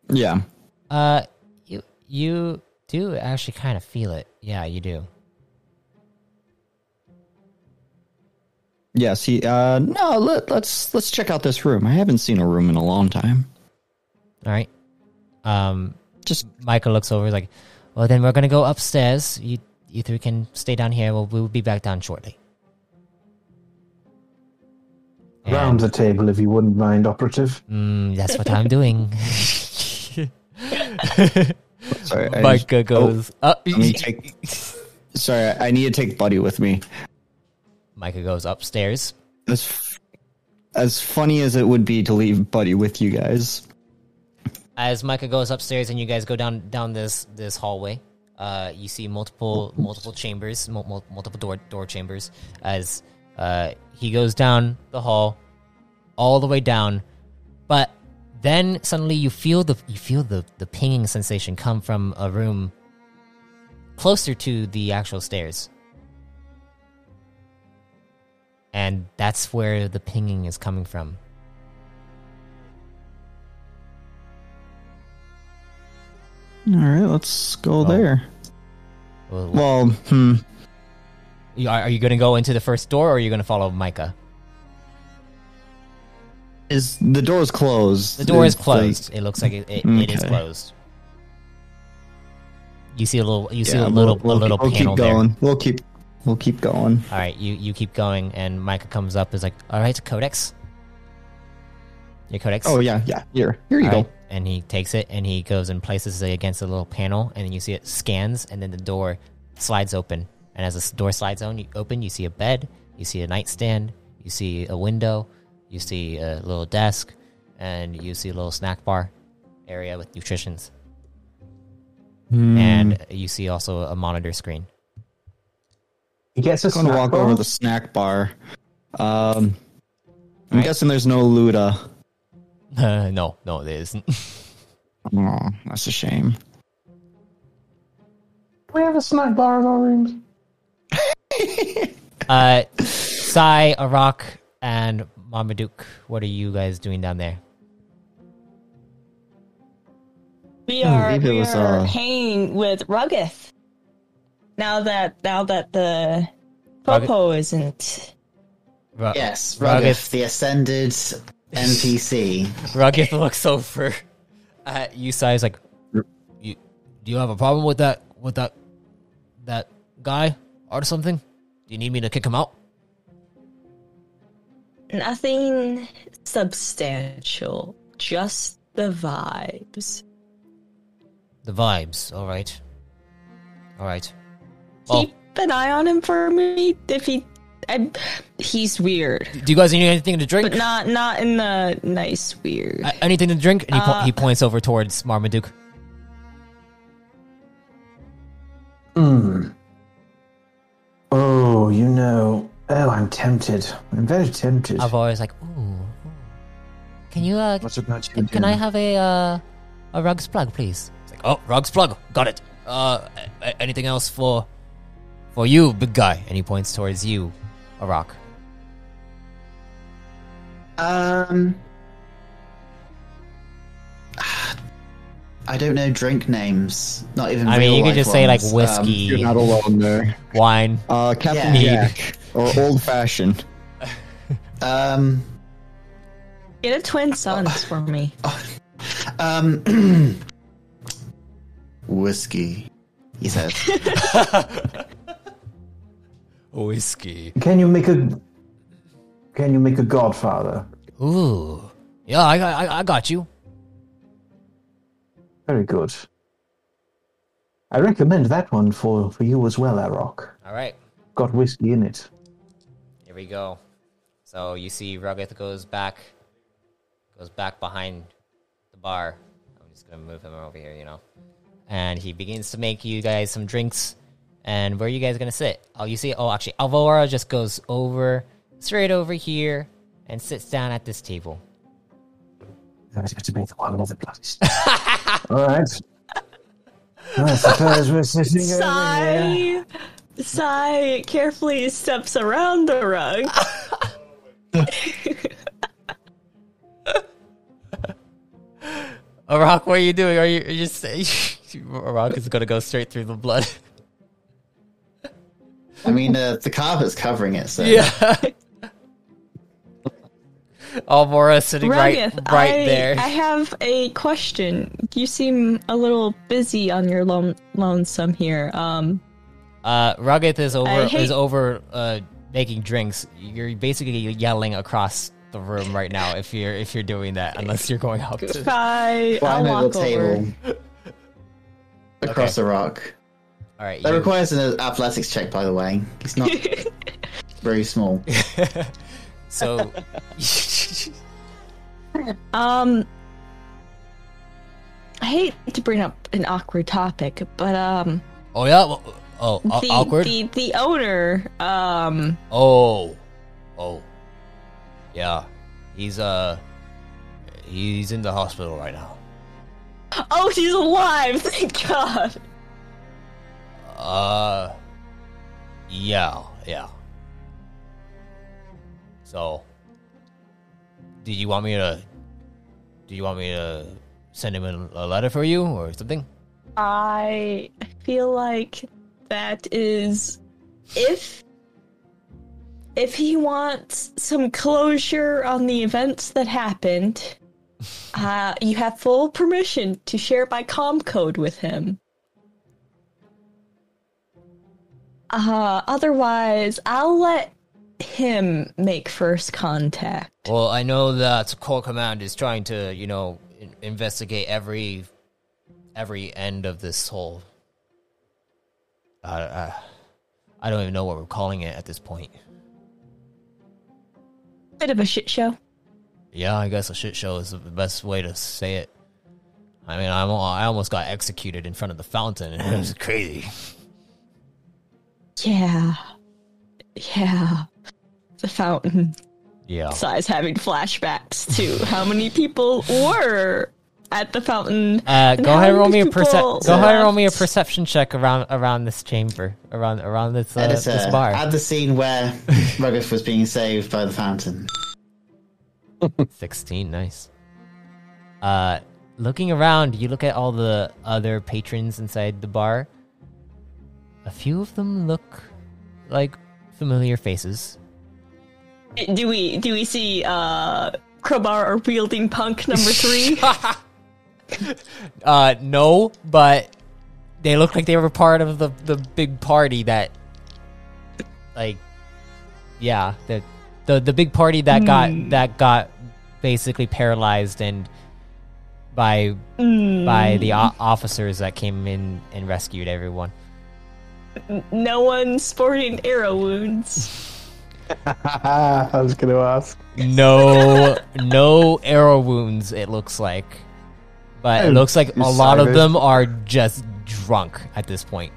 Yeah. Uh, you you do actually kind of feel it. Yeah, you do. Yes. He. Uh. No. Let, let's let's check out this room. I haven't seen a room in a long time. All right. Um, Just Michael looks over, like, well, then we're gonna go upstairs. You you three can stay down here. We'll we'll be back down shortly. Round the table, if you wouldn't mind, operative. Mm, that's what I'm doing. sorry. I just- Micah goes. up. let me take. Sorry, I need to take Buddy with me. Micah goes upstairs. As as funny as it would be to leave Buddy with you guys. As Micah goes upstairs and you guys go down down this this hallway, uh, you see multiple multiple chambers, mul- mul- multiple door door chambers. As uh, he goes down the hall, all the way down, but then suddenly you feel the you feel the the pinging sensation come from a room closer to the actual stairs. And that's where the pinging is coming from. All right, let's go there. Well, Well, hmm. Are, are you going to go into the first door, or are you going to follow Micah? Is the door is closed? The door is closed. it looks like it, it, it is closed. You see a little. You see yeah, a little. we'll, a little we'll panel keep there. going. We'll keep we'll keep going. All right, you you keep going, and Micah comes up. Is like, all right, Codex. Your Codex. Oh yeah, yeah. Here, here you All go. right, And he takes it and he goes and places it against a little panel, and then you see it scans, and then the door slides open. And as the door slides on, you open, you see a bed, you see a nightstand, you see a window, you see a little desk, and you see a little snack bar area with nutritions, Hmm. and you see also a monitor screen. He gets a I'm gonna walk bar. over the snack bar. Um, I'm Right. guessing there's no Luda. no, no, it isn't. Oh, that's a shame. we have a snack bar in our rooms. uh, Sai, Arak, and Marmaduke, what are you guys doing down there? We Hmm, are maybe we was, are uh, hanging with Ruggith. Now that now that the Rugged- Popo isn't Ru- Yes, Ruggith, Ruggith, the ascended NPC. Ruggith looks over at you, Sai. Is like, you, do you have a problem with that? With that, that guy or something? Do you need me to kick him out? nothing substantial, just the vibes. The vibes. All right. All right. Well, Keep an eye on him for me if he. I, he's weird, do you guys need anything to drink? but not not in the nice weird. A- anything to drink? And he, po- Uh, he points over towards Marmaduke. Hmm. Oh, you know. Oh, I'm tempted. I'm very tempted. I've always like, ooh. ooh. Can you uh, What about you? Can, can I have a uh, a rugs plug, please? It's like, oh, rugs plug, got it. Uh, a- a- anything else for for you, big guy? And he points towards you, a rock. Um, I don't know drink names. Not even. I mean, you real could life just say like ones. whiskey, You're not alone there. wine. Uh, Captain Yeah. Jack or old fashioned. Um, Get a twin sons for me. um, um, whiskey. He says. Whiskey. Can you make a? Can you make a Godfather? Ooh, yeah, I, I, I got you. Very good. I recommend that one for, for you as well, Arok. All right, Got whiskey in it. here we go. So you see, Ruggith goes back, goes back behind the bar. I'm just gonna move him over here, you know. And he begins to make you guys some drinks. And where are you guys gonna sit? Oh, you see? Oh, actually, Alvora just goes over, straight over here, and sits down at this table. I have to make one of the place. All right. I suppose we're sitting over here. Sigh, sigh. Carefully steps around the rug. Oh, Arak, what are you doing? Are you, are you just Arak is gonna go straight through the blood? I mean, uh, the carpet's covering it, so Yeah. Alvora sitting right, right I, there. I have a question. You seem a little busy on your lone, lonesome here. Um, Uh, Ruggith is over hate- is over uh, making drinks. You're basically yelling across the room right now if you're if you're doing that, unless you're going up to. I, I'll over walk the over. table across Okay. the rock. All right, That you- requires an athletics check, by the way. It's not very small. so Um, I hate to bring up an awkward topic, but um, oh yeah, well, oh aw- the, awkward. the the owner, um, Oh, oh, yeah, he's uh, he's in the hospital right now. oh, he's alive! Thank God. Uh, yeah, yeah. So, do you want me to? Do you want me to send him a, a letter for you or something? I feel like that is if if he wants some closure on the events that happened, uh, you have full permission to share my com code with him. Uh, otherwise, I'll let him make first contact. Well, I know that Core Command is trying to, you know, in- investigate every every end of this whole. Uh, uh, I don't even know what we're calling it at this point. Bit of a shit show. Yeah, I guess a shit show is the best way to say it. I mean, I'm, I almost got executed in front of the fountain, and it was crazy. Yeah. Yeah. The fountain. Yeah. Sai's having flashbacks to how many people were at the fountain. Uh, go how ahead and roll me a perce- Go ahead and roll me a perception check around around this chamber, around around this uh, Editor, this bar. at the scene where Ruggles was being saved by the fountain. Sixteen, nice. Uh, looking around, you look at all the other patrons inside the bar. A few of them look like familiar faces. Do we do we see uh crowbar or wielding punk number three? Uh, no, but they look like they were part of the the big party that, like, yeah, the the the big party that got that got basically paralyzed and by by the o- officers that came in and rescued everyone. No one sporting arrow wounds. I was going to ask. No, no arrow wounds. It looks like, but it looks like a lot of them are just drunk at this point.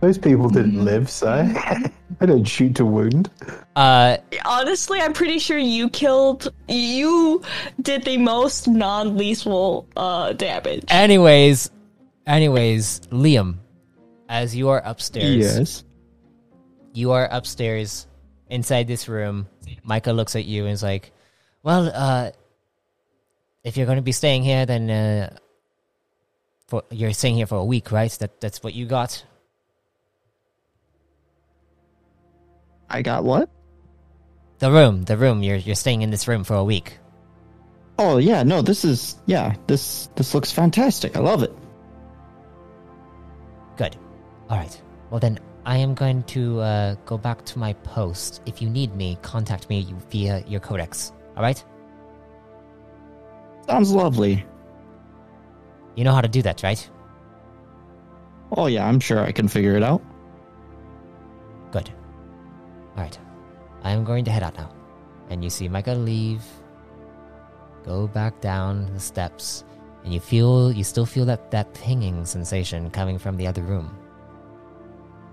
Those people didn't live, so I don't shoot to wound. Uh, Honestly, I'm pretty sure you killed. You did the most non-lethal uh, damage. Anyways, anyways, Liam, as you are upstairs, Yes. you are upstairs inside this room. Micah looks at you and is like, "Well, uh, if you're going to be staying here, then uh, for you're staying here for a week, right? That that's what you got. I got what? The room, the room. You're you're staying in this room for a week. Oh yeah, no, this is yeah, this this looks fantastic. I love it. All right. Well then, I am going to uh, go back to my post. If you need me, contact me via your codex. All right. Sounds lovely. You know how to do that, right? Oh yeah, I'm sure I can figure it out. Good. Alright. I am going to head out now. And you see Micah leave, go back down the steps, and you feel you still feel that, that pinging sensation coming from the other room.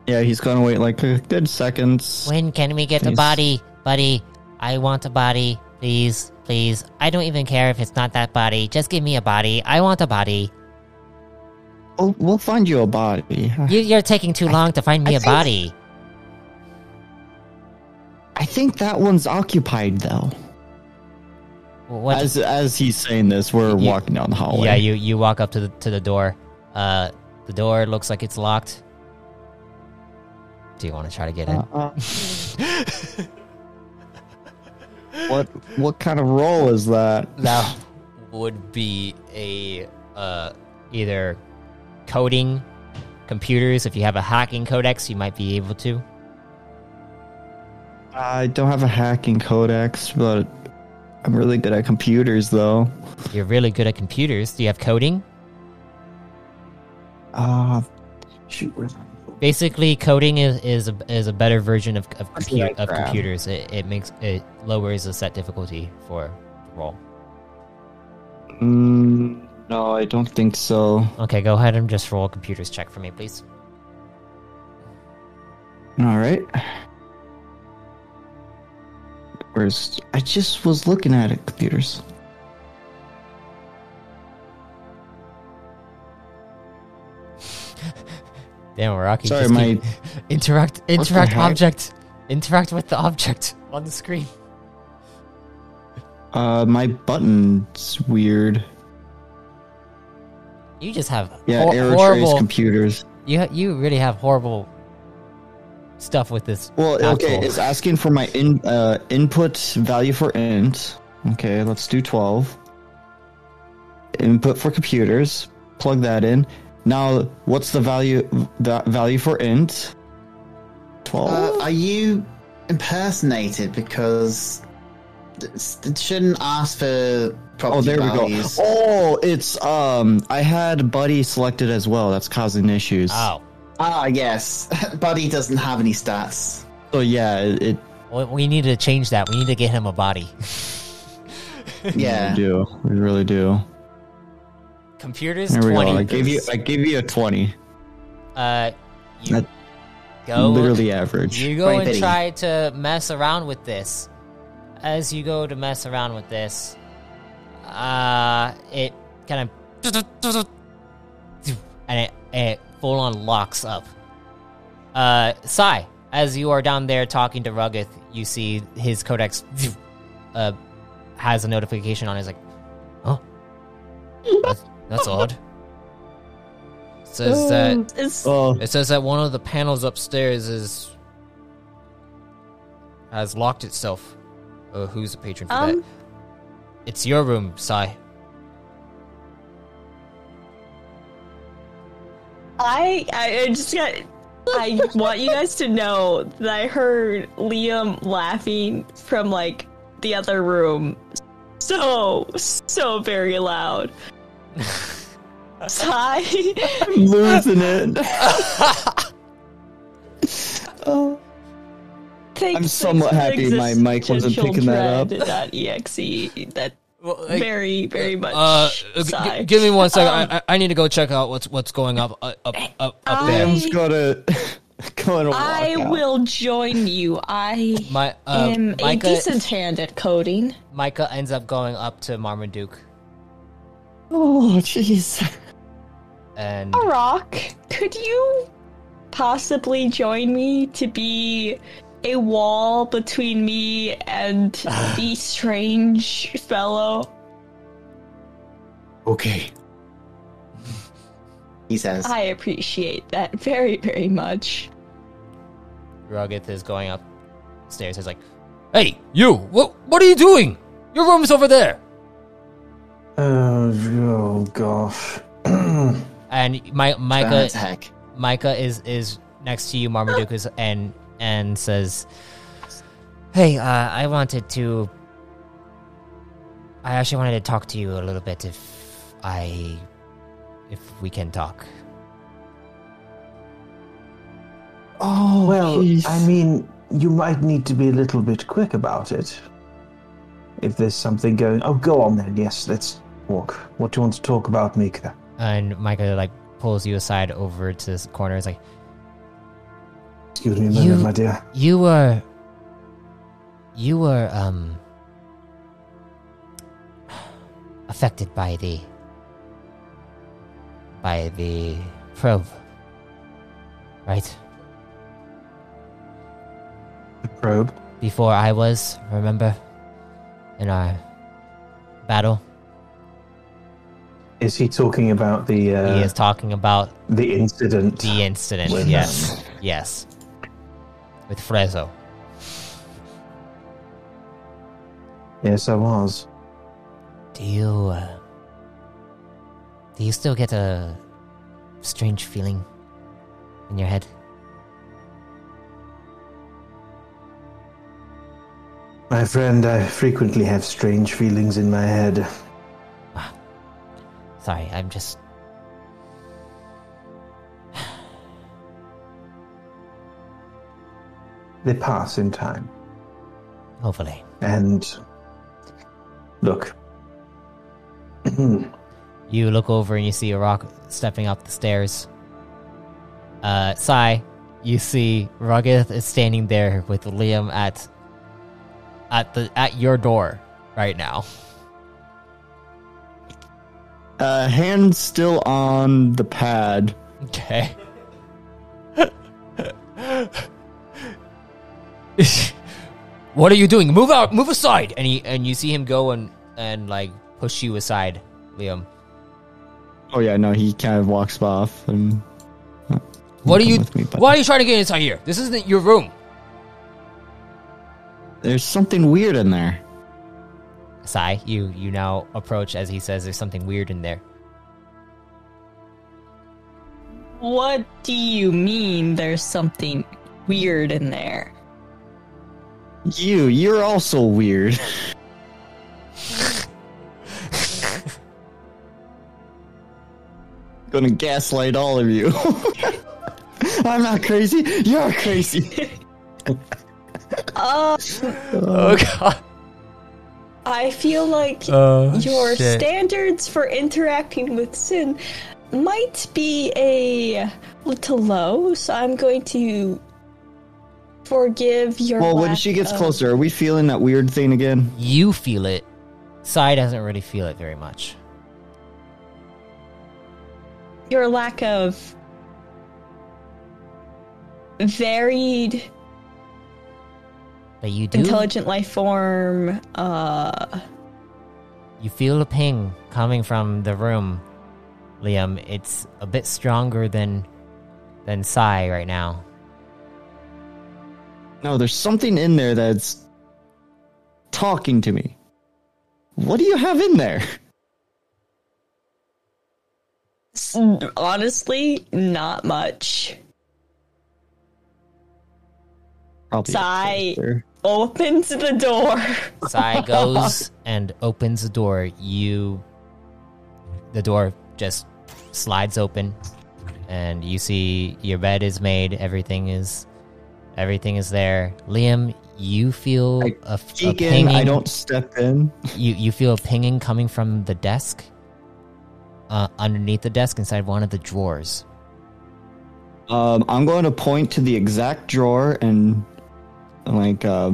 Yeah, he's gonna wait like a good seconds. When can we get a Please. body? Buddy, I want a body. Please, please. I don't even care if it's not that body. Just give me a body. I want a body. We'll, we'll find you a body. You, you're taking too long to find me I a think- body. I think that one's occupied though. What? As as he's saying this, we're You- walking down the hallway. Yeah, you you walk up to the to the door. Uh, the door looks like it's locked. Do you want to try to get in? Uh, what what kind of role is that? that would be a uh either coding computers. If you have a hacking codex, you might be able to. I don't have a hacking codex, but I'm really good at computers though. You're really good at computers. Do you have coding? Uh shoot, where's Basically, coding is is a, is a better version of of, What did I compu- of computers. It, it makes it lowers the set difficulty for the roll. Mm, no, I don't think so. Okay, go ahead and just roll a computers check for me, please. All right. Where's I just was looking at it, computers. Damn, Rocky. Sorry, my keep- interact interact object. Interact with the object on the screen. uh my button's weird. You just have Yeah, error trace horrible. computers. you ha- you really have horrible stuff with this. Well, okay, it's asking for my in uh, input value for int. Okay, let's do 12. Input for computers. Plug that in. Now, what's the value the value for int? 12? Uh, are you impersonated? Because it shouldn't ask for property oh, there we go. Oh, it's um. I had Buddy selected as well. That's causing issues. Oh, Ah, yes. Buddy doesn't have any stats. So yeah, it, it we need to change that. We need to get him a body. Yeah. we do. We really do. Computers There we twenty. go. I gave you. I gave you a twenty. Uh, you That- go. Literally average. You go Twenty and pity. try to mess around with this. As you go to mess around with this, uh, it kind of and it, it full on locks up. Uh, Sai, as you are down there talking to Ruggith, you see his codex uh has a notification on. it. It's like, oh, that's, that's odd. It Says that Oh, it says that one of the panels upstairs is has locked itself. Uh, who's the patron for Um, that? It's your room, Sai. I I just got. I want you guys to know that I heard Liam laughing from like the other room, so so very loud. Sigh. I'm losing it. oh, Thanks, I'm somewhat happy my mic wasn't picking that up. dread dot .exe. That Well, very very much. uh, g- give me one second. Um, I, I I need to go check out what's what's going up uh, up up up I- there. Sam's gotta going to I out. will join you. I My uh, am a decent hand at coding. Micah ends up going up to Marmaduke Oh, jeez. and Rock, could you possibly join me to be a wall between me and the strange fellow? Okay. He says. I appreciate that very, very much. Ruggith is going upstairs. He's like, "Hey, you! What what are you doing? Your room's over there." Oh, oh gosh. And my, Micah Bad. Micah is is next to you, Marmaduke, is, and and says, "Hey, uh, I wanted to. I actually wanted to talk to you a little bit, if I, if we can talk." Oh, well, jeez. I mean, you might need to be a little bit quick about it. If there's something going. Oh, go on then. Yes, let's walk. What do you want to talk about, Micah? And Micah like pulls you aside over to this corner. Is like, Excuse me a my dear. "You were, you were um affected by the by the probe, right?" The probe. before I was, remember? In our battle? Is he talking about the uh, he is talking about the incident? the incident. With- yes. Yes. With Frezzo. Yes, I was. Do you, uh, Do you still get a strange feeling in your head? My friend, I frequently have strange feelings in my head. Sorry, I'm just. They pass in time. Hopefully. And look, You look over and you see a rock stepping up the stairs. Uh, Sai, you see Ruggith is standing there with Liam at at the at your door right now. Uh, hand still on the pad. Okay. what are you doing? Move out! Move aside! And he and you see him go and and like push you aside, Liam. Oh yeah, no, he kind of walks off and. What are you? me. Why are you trying to get inside here? This isn't your room. There's something weird in there. Sai, you you now approach as he says there's something weird in there. What do you mean there's something weird in there. You, you're also weird. Gonna gaslight all of you. I'm not crazy. You're crazy. Uh, Oh god. I feel like Oh, your shit. standards for interacting with Sin might be a little low, so I'm going to forgive your. Well, when she gets of- closer, are we feeling that weird thing again? You feel it. Sai doesn't really feel it very much. your lack of varied But you do. intelligent life form. Uh, You feel a ping coming from the room, Liam. It's a bit stronger than than Sai right now. No, there's something in there that's talking to me. What do you have in there? honestly, not much. Probably Sigh. closer. Opens the door. Sai goes and opens the door. You, the door just slides open, and you see your bed is made. Everything is, everything is there. Liam, you feel I a, f- a Peek in, pinging. I don't step in. You you feel a pinging coming from the desk, uh, underneath the desk inside one of the drawers. Um, I'm going to point to the exact drawer and like uh,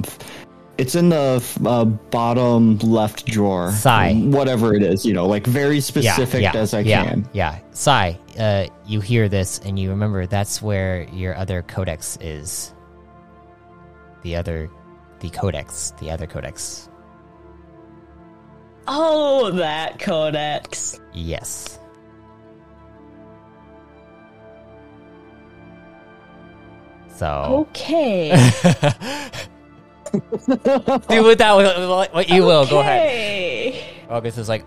it's in the uh, bottom left drawer. Sigh. Whatever it is, you know, like very specific as I yeah, can. Yeah, Sai, uh, you hear this and you remember that's where your other codex is. The other, the codex, the other codex. Oh, that codex. Yes. So Okay. do with that what, what you will. Go ahead. August is like,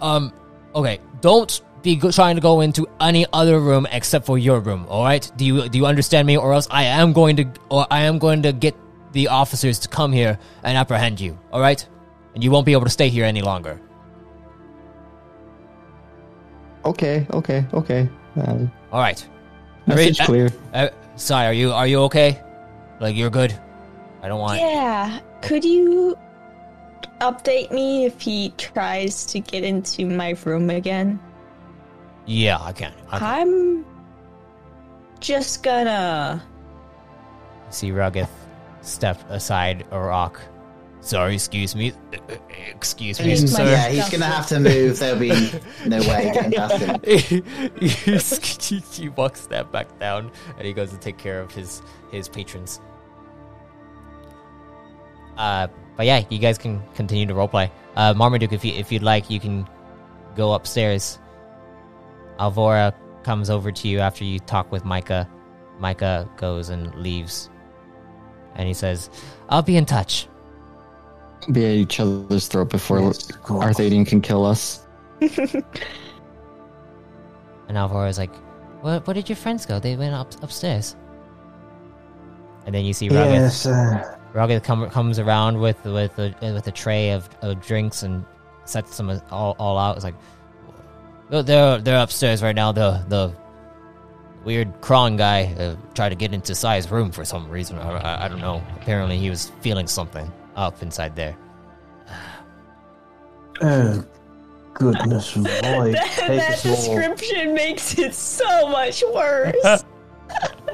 um, okay, don't be trying to go into any other room except for your room. All right? Do you do you understand me? Or else I am going to, or I am going to get the officers to come here and apprehend you. All right? And you won't be able to stay here any longer. Okay, okay, okay. Uh, All right. message uh, clear. Uh, Sai, are you are you okay? Like you're good? I don't want. Yeah. Could you update me if he tries to get into my room again? Yeah, I can. I can. I'm just gonna. See Ruggith step aside a rock. Sorry, excuse me. Excuse me, He's sir. Yeah, he's gonna have to move. There'll be no way getting past him. he, he walks that back down and he goes to take care of his his patrons. Uh, but yeah, you guys can continue to roleplay. Uh, Marmaduke, if you if you'd like, you can go upstairs. Alvora comes over to you after you talk with Micah. Micah goes and leaves, and he says, "I'll be in touch." Be at each other's throat before Yes. Arthadian can kill us. And Alvora's like, "Where, where did your friends go? They went up upstairs." And then you see Ruggith. Yes, uh, Ruggith come, comes around with with a with a tray of, of drinks and sets them all, all out. It's like, "Oh, they're they're upstairs right now. The the weird crawling guy uh, tried to get into Sai's room for some reason. I, I, I don't know. Apparently, he was feeling something up inside there. oh, goodness, boy. That, that us all. description makes it so much worse.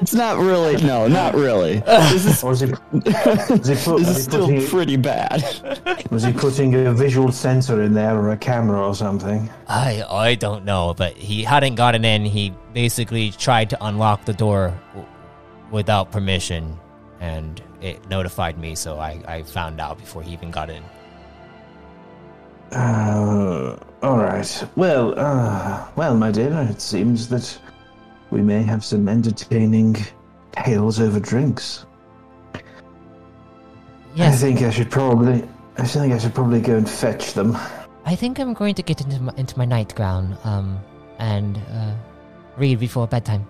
It's not really. No, not really. Was he, was he, put, this is still putting, pretty bad. was he putting a visual sensor in there or a camera or something? I I don't know, but he hadn't gotten in. He basically tried to unlock the door w- without permission, and it notified me, so I, I found out before he even got in. Uh, all right. Well, uh, well, my dear, it seems that we may have some entertaining tales over drinks. I think I should probably. I think I should probably go and fetch them. I think I'm going to get into my, into my nightgown, um, and uh, read before bedtime.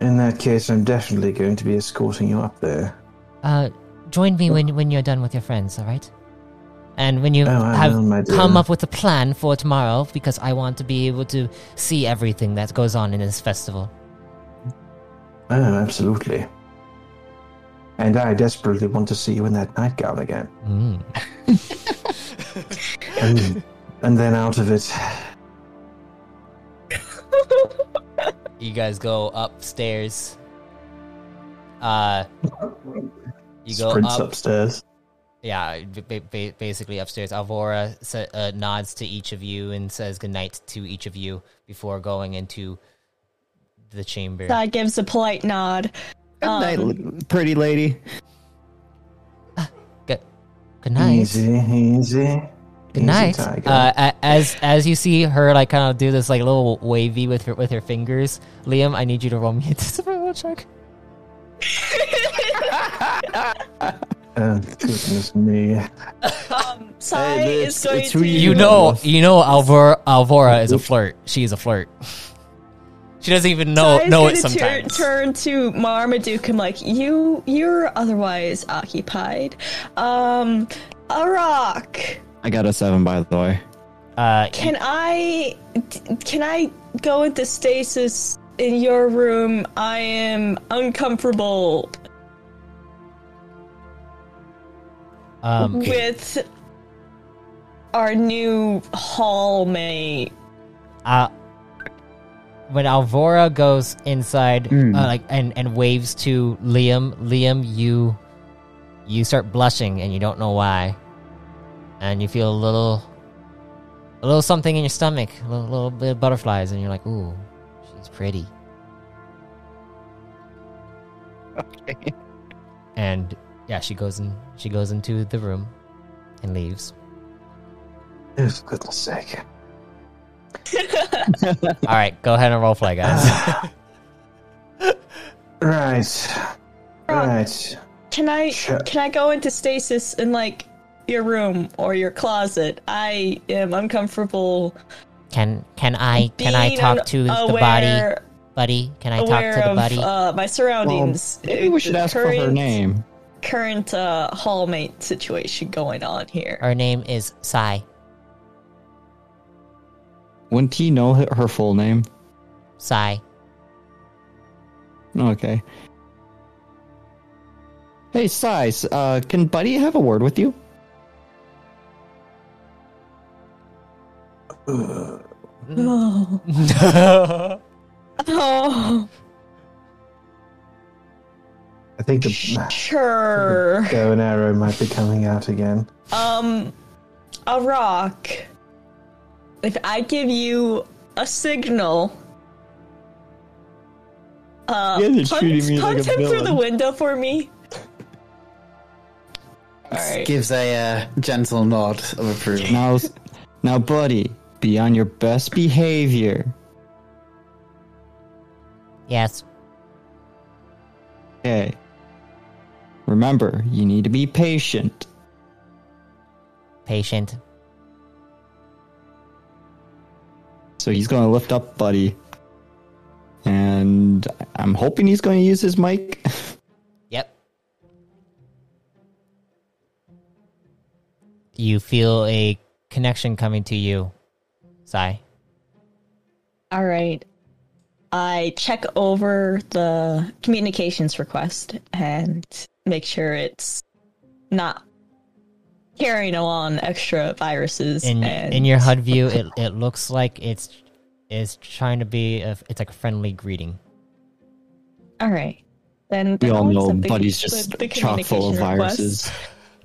In that case, I'm definitely going to be escorting you up there. Uh, join me when when you're done with your friends, all right? And when you Oh, have will, come up with a plan for tomorrow, because I want to be able to see everything that goes on in this festival. Oh, absolutely. And I desperately want to see you in that nightgown again. Mm. And, and then out of it. You guys go upstairs. Uh, you go sprints up. upstairs. Yeah, ba- ba- basically upstairs. Alvora sa- uh, nods to each of you and says goodnight to each of you before going into the chamber. That gives a polite nod. Good night, Um, pretty lady. Good, good night. Easy, easy. Good night. Uh, as as you see her like kind of do this like little wavy with her with her fingers, Liam, I need you to roll me a discipline check. oh, goodness me. Um, Sai Hey, is going to. you You know, you know, Alvora Alvora is a flirt. She is a flirt. She doesn't even know Sai's know gonna it tur- sometimes. turn to Marmaduke and like you. You're otherwise occupied. Um, Arak. I got a seven, by the way. Uh, Can I Can I go into stasis in your room? I am uncomfortable um, with our new hallmate. uh, when Alvora goes inside, Mm. uh, like and and waves to Liam, Liam, you you start blushing and you don't know why, and you feel a little a little something in your stomach, a little, little bit of butterflies, and you're like, ooh, she's pretty. Okay. And yeah, she goes in. She goes into the room and leaves. For goodness sake. All right, go ahead and roll play, guys. Right. Right. Can I? Can I go into stasis and like your room or your closet? I am uncomfortable. can can I can I talk to the body, buddy? Can I talk to the of, buddy? Uh, my surroundings. Maybe we should the ask for her name. Current uh, hallmate situation going on here. Her name is Sai. Wouldn't he know her her full name? Sai. Okay. Hey, Size, uh, can Buddy have a word with you? Oh. oh, I think the sure. bow and arrow might be coming out again. Um, Arak. If I give you a signal, uh, You guys punch, like punch a him through the window for me. Alright. Gives a uh, gentle nod of approval. Now, now, Buddy, be on your best behavior. Yes. Okay. Remember, you need to be patient. Patient. So he's going to lift up Buddy. And I'm hoping he's going to use his mic. Yep. You feel a connection coming to you, Sai. All right. I check over the communications request and make sure it's not carrying along extra viruses. In and in your HUD view, it it looks like it's is trying to be a, it's like a friendly greeting. all right, then We all know accept the- Buddy's the- just chock full of viruses.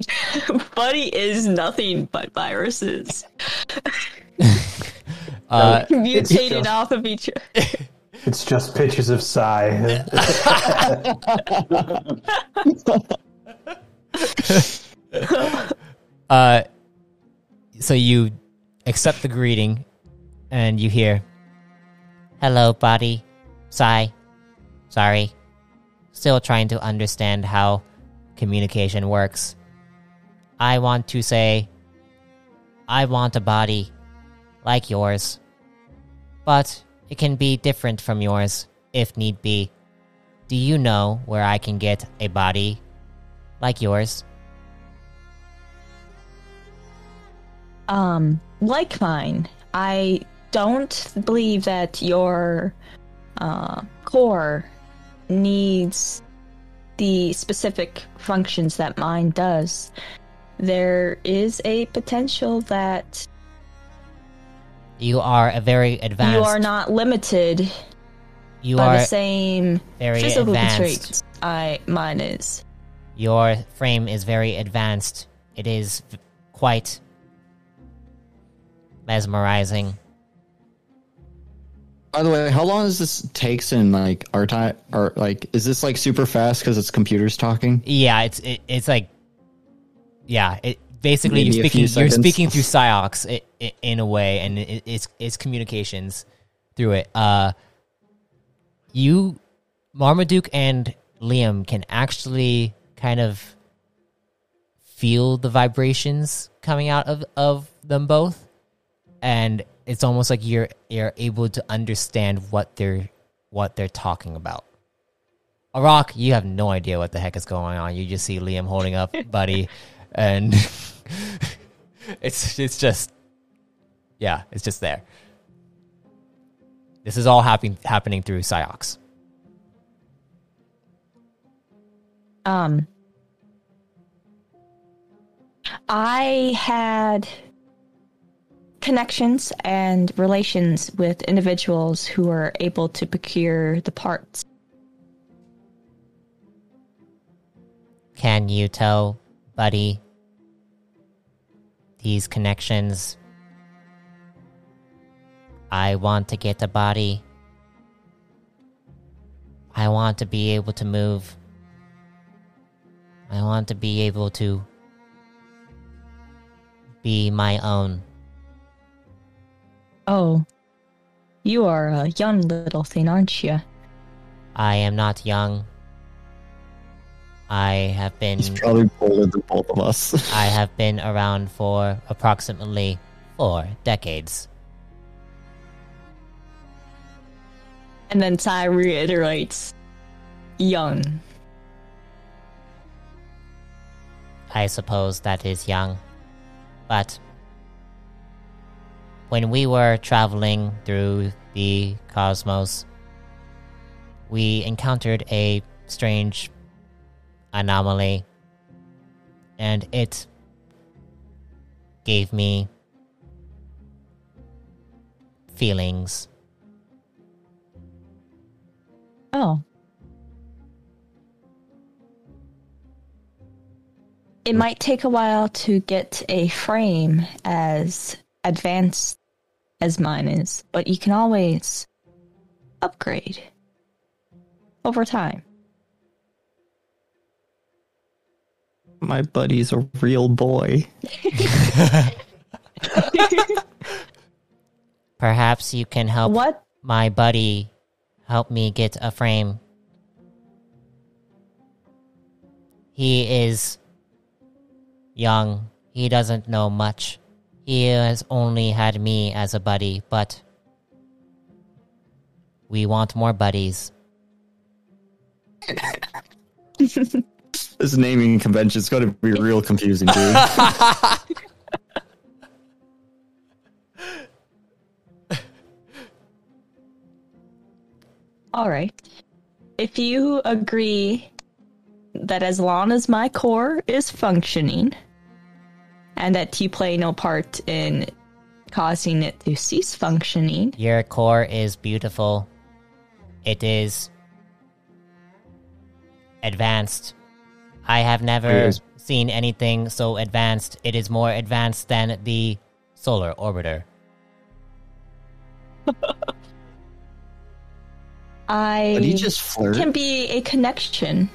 Buddy is nothing but viruses Uh, mutated off of each. It's just pictures of Sai. uh, so you accept the greeting, and you hear, "Hello, body, Sai. Sorry, still trying to understand how communication works. I want to say, I want a body like yours, but it can be different from yours if need be. do you know where I can get a body like yours? Um, like mine, I don't believe that your uh, core needs the specific functions that mine does. There is a potential that You are a very advanced. you are not limited you by are the same very physical advanced. traits I mine is. Your frame is very advanced. It is v- quite mesmerizing. By the way, how long does this takes in like our time? Or like, is this like super fast because it's computers talking? Yeah, it's it, it's like yeah, it basically Maybe you're speaking you're speaking through Psyox in a way, and it, it's it's communications through it. Uh, you, Marmaduke and Liam can actually kind of feel the vibrations coming out of of them both, and it's almost like you're you're able to understand what they're what they're talking about. Arak, you have no idea what the heck is going on. You just see Liam holding up Buddy, and it's it's just yeah, it's just there. This is all happening happening through Psyox. Um, I had connections and relations with individuals who were able to procure the parts. Can you tell Buddy these connections? I want to get a body. I want to be able to move. I want to be able to be my own. Oh, you are a young little thing, aren't you? I am not young. I have been He's probably older than both of us. I have been around for approximately four decades. And then Ty reiterates, young. I suppose that is young. But when we were traveling through the cosmos, we encountered a strange anomaly, and it gave me feelings. Oh. It mm. might take a while to get a frame as advanced as mine is, but you can always upgrade over time. My buddy's a real boy. Perhaps you can help What? my buddy help me get a frame. He is young. He doesn't know much. He has only had me as a buddy, but we want more buddies. This naming convention is going to be real confusing, dude. All right. If you agree that as long as my core is functioning and that you play no part in causing it to cease functioning, Your core is beautiful. It is advanced. I have never It is. seen anything so advanced. It is more advanced than the solar orbiter. I But he just flirt. can be a connection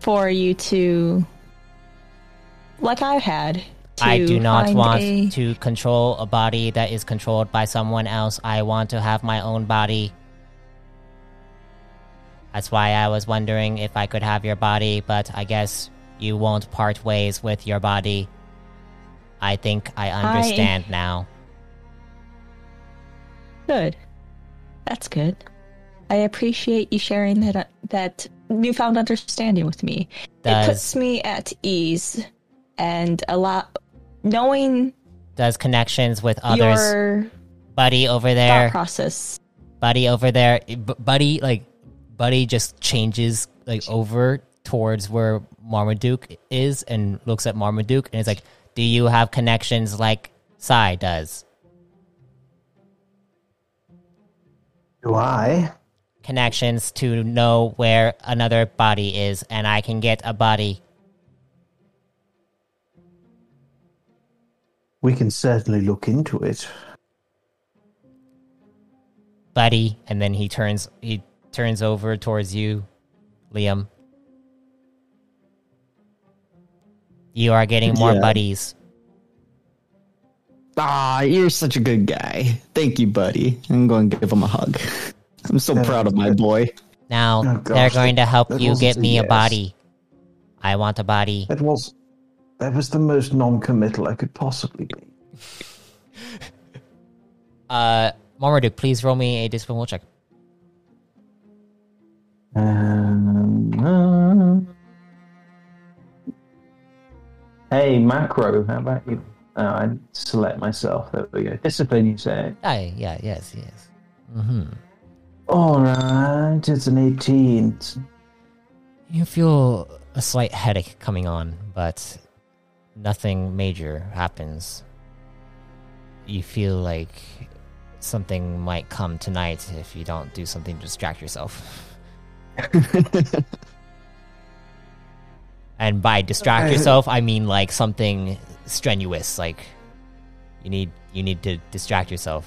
for you to, like I had. To I do not want a- to control a body that is controlled by someone else. I want to have my own body. That's why I was wondering if I could have your body, but I guess you won't part ways with your body. I think I understand now. Good. That's good. I appreciate you sharing that uh, that newfound understanding with me. It puts me at ease and a lot knowing does connections with others, your buddy over there, process. buddy over there, B- buddy like buddy just changes like over towards where Marmaduke is and looks at Marmaduke and is like, "Do you have connections like Sai does? Do I? Connections to know where another body is, and I can get a body." We can certainly look into it. buddy and then he turns he turns over towards you liam you are getting more Yeah. buddies Ah, you're such a good guy. Thank you, buddy. I'm going to give him a hug. I'm so proud of my boy. now Oh, they're gosh, going to help that you get a me a body i want a body That was that was the most non-committal I could possibly be. uh marmaduke please roll me a discipline will check Um, uh, hey, macro, how about you? Oh, I select myself. There we go. Discipline, you say? ah, yeah yes yes mm-hmm. All right, it's an 18. You feel a slight headache coming on but nothing major happens you feel like something might come tonight if you don't do something to distract yourself And by distract Uh, yourself, I mean like something strenuous. Like you need you need to distract yourself.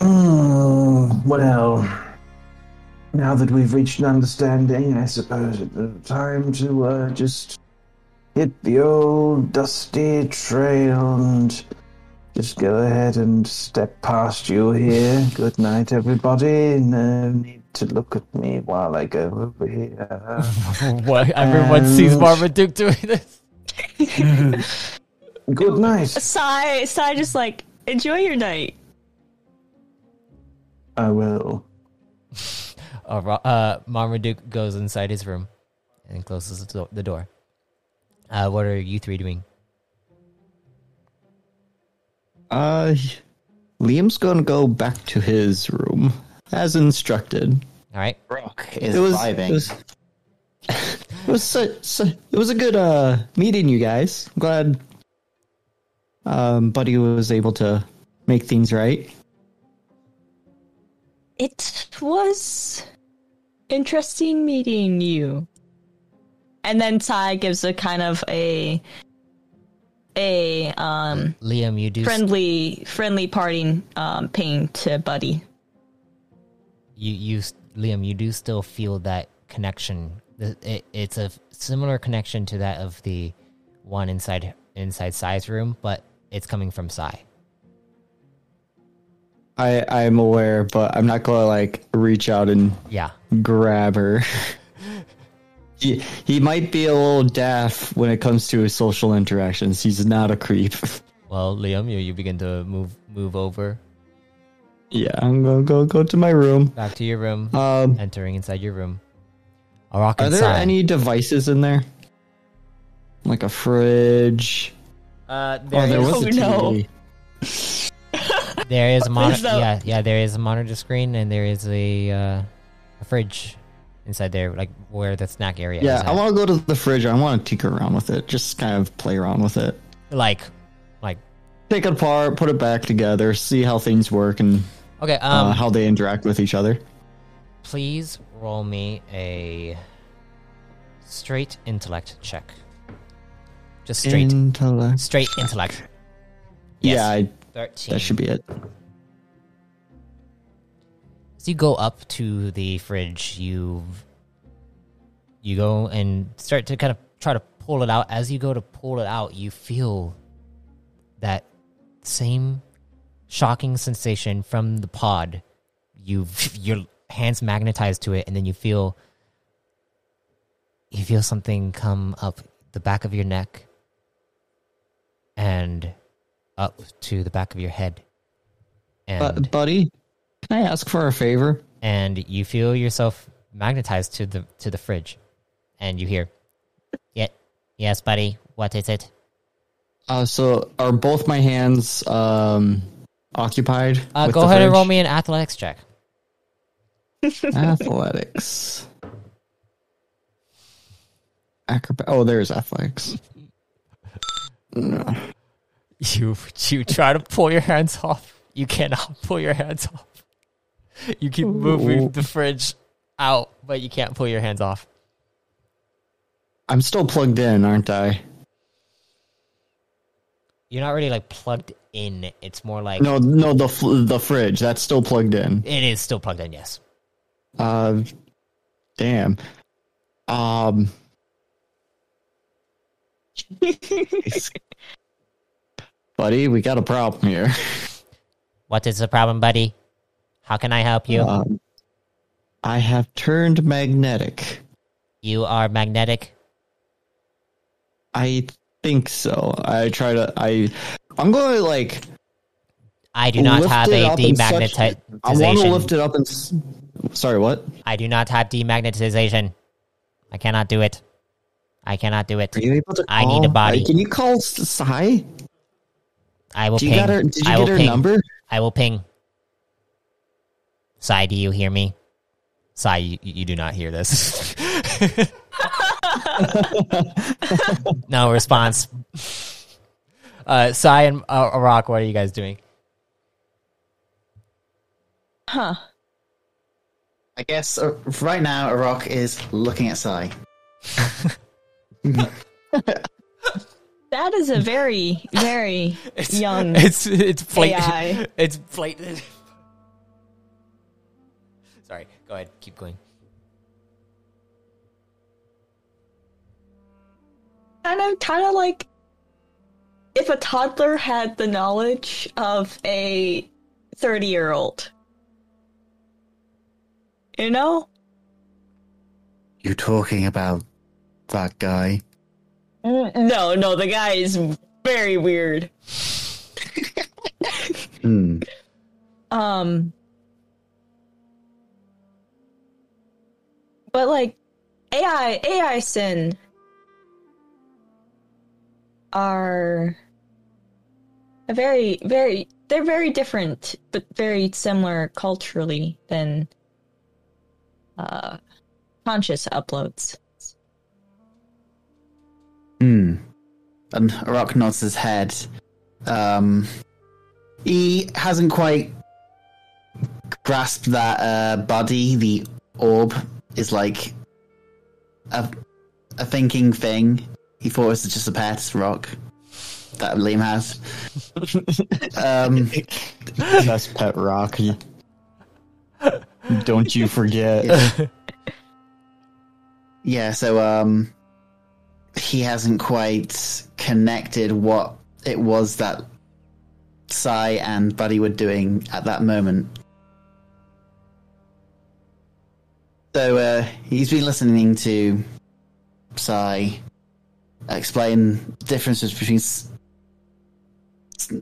Mm, well, now that we've reached an understanding, I suppose it's time to uh, just hit the old dusty trail and just go ahead and step past you here. Good night, everybody. No need to look at me while I go over here. what? Everyone sees And- Marmaduke doing this. Good night. Sai, Sai, just like enjoy your night. I will. Uh, uh, Marmaduke goes inside his room and closes the the door. Uh, what are you three doing? Uh, Liam's going to go back to his room as instructed. All right. Rock is It was, vibing. it was, it was, so, so, it was a good uh, meeting you guys. I'm glad um, Buddy was able to make things right. It was interesting meeting you. And then Ty gives a kind of a a um Liam, you do. friendly friendly parting um ping to Buddy. You you Liam, you do still feel that connection. It, it's a similar connection to that of the one inside inside Sai's room, but it's coming from Sai. I I'm aware, but I'm not going to like reach out and Yeah. grab her. he, he might be a little daft when it comes to his social interactions. He's not a creep. Well, Liam, you you begin to move move over yeah, I'm gonna go go to my room. back to your room, Um, entering inside your room. Arak are there any devices in there? Like a fridge? Uh, oh, there there is- was a Oh, no. TV. there is a monitor. Please. Yeah, yeah. There is a monitor screen, and there is a uh, a fridge inside there, like where the snack area. Yeah, is I want to go to the fridge. I want to tinker around with it. Just kind of play around with it. like, like. Take it apart, put it back together, see how things work and Okay. Um. uh, how they interact with each other. please roll me a straight intellect check. Just straight, Intellect. straight intellect. Yeah, I, Thirteen. that should be it. As you go up to the fridge, you you go and start to kind of try to pull it out. As you go to pull it out, you feel that same shocking sensation from the pod. You your hands magnetized to it, and then you feel you feel something come up the back of your neck and up to the back of your head. And But, buddy, can I ask for a favor? and you feel yourself magnetized to the to the fridge, and you hear, "Yeah, yes, buddy. What is it?" Uh, so are both my hands um, occupied? Uh, with go the ahead and roll me an athletics check. athletics. Acrobat. Oh, there's athletics. No. You you try to pull your hands off. You cannot pull your hands off. You keep moving Ooh. the fridge out, but you can't pull your hands off. I'm still plugged in, aren't I? You're not really like plugged in. It's more like No, no, the fl- the fridge that's still plugged in. it is still plugged in. Yes. Uh, damn. Um. Buddy, we got a problem here. What is the problem, buddy? How can I help you? Um, I have turned magnetic. you are magnetic. I think so. I try to. I. I'm going to like. I do not have a demagnetization. I want to lift it up and. Sorry, what? I do not have demagnetization. I cannot do it. I cannot do it. Are you able to? I need a body. Can you call Sai? I will Do you ping. her? Did you I get her ping. number? I will ping. Sai, do you hear me? Sai, you, you do not hear this. no response. Uh, Sai and uh, Arak, what are you guys doing? Huh. I guess uh, right now, Rock is looking at Sai. That is a very, very young It's it's blatant. AI. It's blatant. Sorry. Go ahead. Keep going. Kind of kind of like if a toddler had the knowledge of a 30 year old you know you're talking about that guy? No no the guy is very weird Hmm. um but like ai ai sin are a very very they're very different but very similar culturally than uh conscious uploads Hmm. And Rock nods his head. Um, he hasn't quite grasped that uh, body, the orb, is like a, a thinking thing. He thought it was just a pet rock that Liam has. um, Best pet rock. Don't you forget. yeah, so um, he hasn't quite connected what it was that Sai and Buddy were doing at that moment. So uh, he's been listening to Sai explain differences between s- s-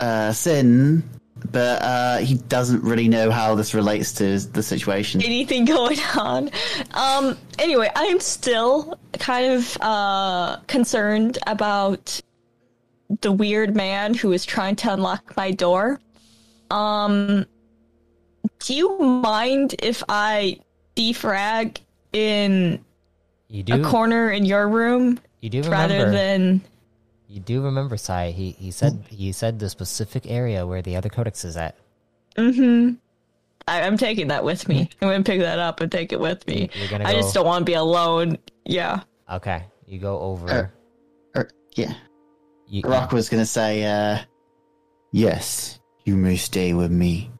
uh, sin, but uh, he doesn't really know how this relates to the situation. anything going on. Um anyway, I am still kind of uh concerned about the weird man who is trying to unlock my door. Um do you mind if I defrag in You a corner in your room you do remember, rather than you do remember, Sai. He he said he said the specific area where the other codex is at. Mm-hmm. I, I'm taking that with me. I'm gonna pick that up and take it with me. You're gonna I go. just don't want to be alone. Yeah. Okay, you go over. Or, yeah. you, Rock was gonna say, uh, yes, you may stay with me.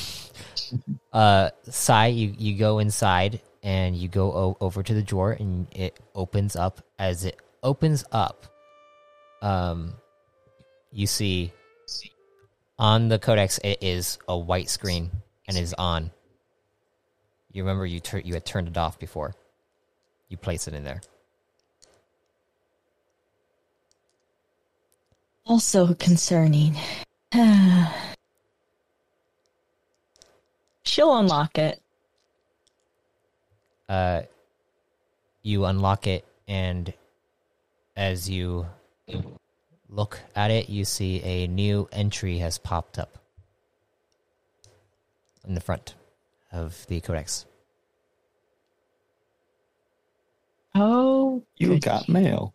uh Sai, you you go inside and you go o- over to the drawer and it opens up. As it opens up, um, you see on the codex it is a white screen and is on. You remember you tur- you had turned it off before. You place it in there. Also concerning. She'll unlock it. Uh, you unlock it, and as you look at it, you see a new entry has popped up in the front of the codex. Oh, You got mail.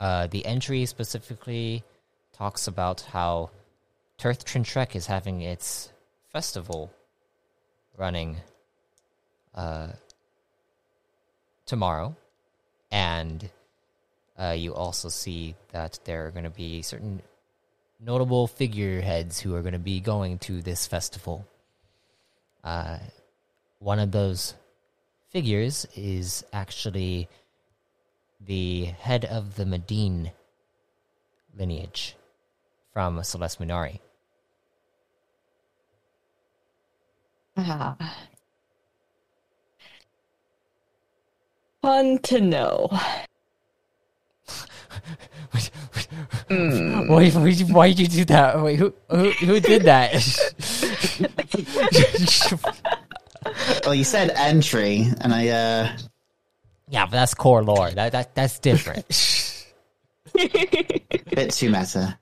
Uh, the entry specifically talks about how Turtrinchek is having its festival running uh, tomorrow, and uh, you also see that there are going to be certain notable figureheads who are going to be going to this festival. Uh, one of those figures is actually the head of the Medine lineage from Celeste Minari. ah. Fun to know. Why, why, why did you do that? Wait, who, who, who did that? Well, you said entry, and I uh, yeah, but that's core lore. That, that that's different. bit too meta.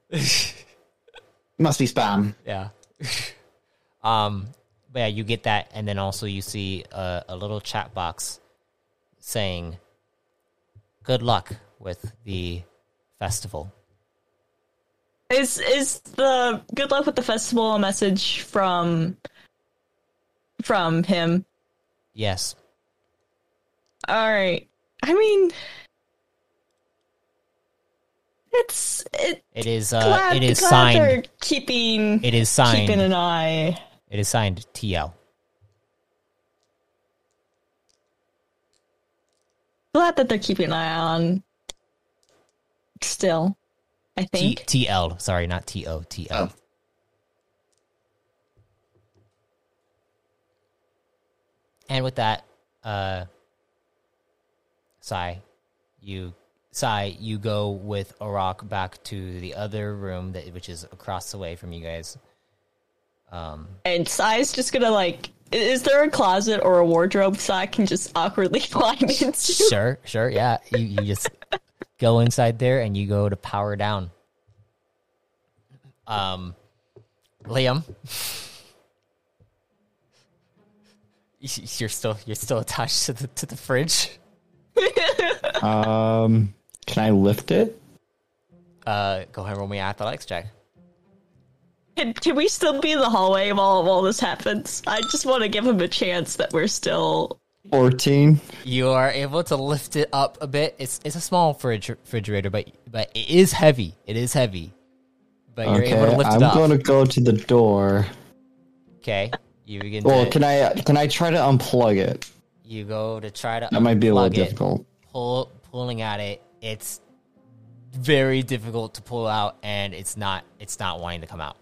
Must be spam. yeah. Um, but yeah, you get that, and then also you see a, a little chat box saying, "Good luck with the festival." Is is the good luck with the festival a message from from him? Yes. All right. I mean, it's it. It is. Uh, glad, it is signed. Keeping It is signed. keeping an eye. It is signed TL. Glad that they're keeping an eye on. Still, I think. TL. Sorry, not T O T O. Oh. And with that, uh, Sai, you Sai, you go with Arak back to the other room that which is across the way from you guys. Um, And Sai's just gonna like. I- Is there a closet or a wardrobe so I can just awkwardly climb into? sure, sure, yeah. You you just go inside there and you go to power down. Um, Liam, you're still you're still attached to the to the fridge. Um, can I lift it? Uh, go ahead and roll me an athletics check. Can, can we still be in the hallway while while this happens? I just want to give him a chance that we're still. 14. You are able to lift it up a bit. It's it's a small fridge, refrigerator, but but it is heavy. It is heavy. But you're Okay, able to lift I'm it up. I'm going to go to the door. Okay, you begin Well, to can I can I try to unplug it? you go to try to That might be a little it. difficult. Pull pulling at it. It's very difficult to pull out, and it's not it's not wanting to come out.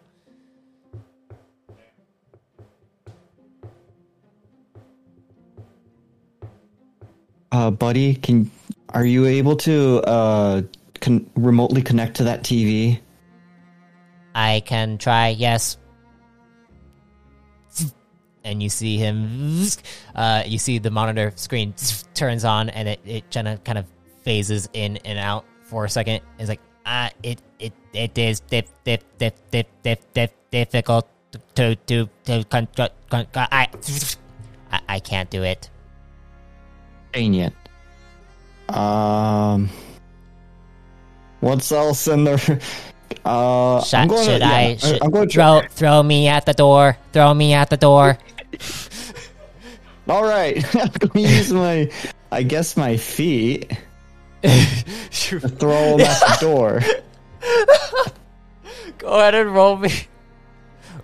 Uh, buddy, can are you able to uh con- remotely connect to that TV? I can try, yes. And you see him, uh, you see the monitor screen turns on and it, it kind of kind of phases in and out for a second. It's like, ah, it, it, it is dif, dif, dif, dif, dif, difficult to, to, to, con, con, I, I can't do it. It. Um, what's else in the? Uh, Should, I'm going should to, yeah, I, should I'm going to throw, throw me at the door, throw me at the door. All right, I'm going to use my, I guess my feet to throw them at the door. Go ahead and roll me.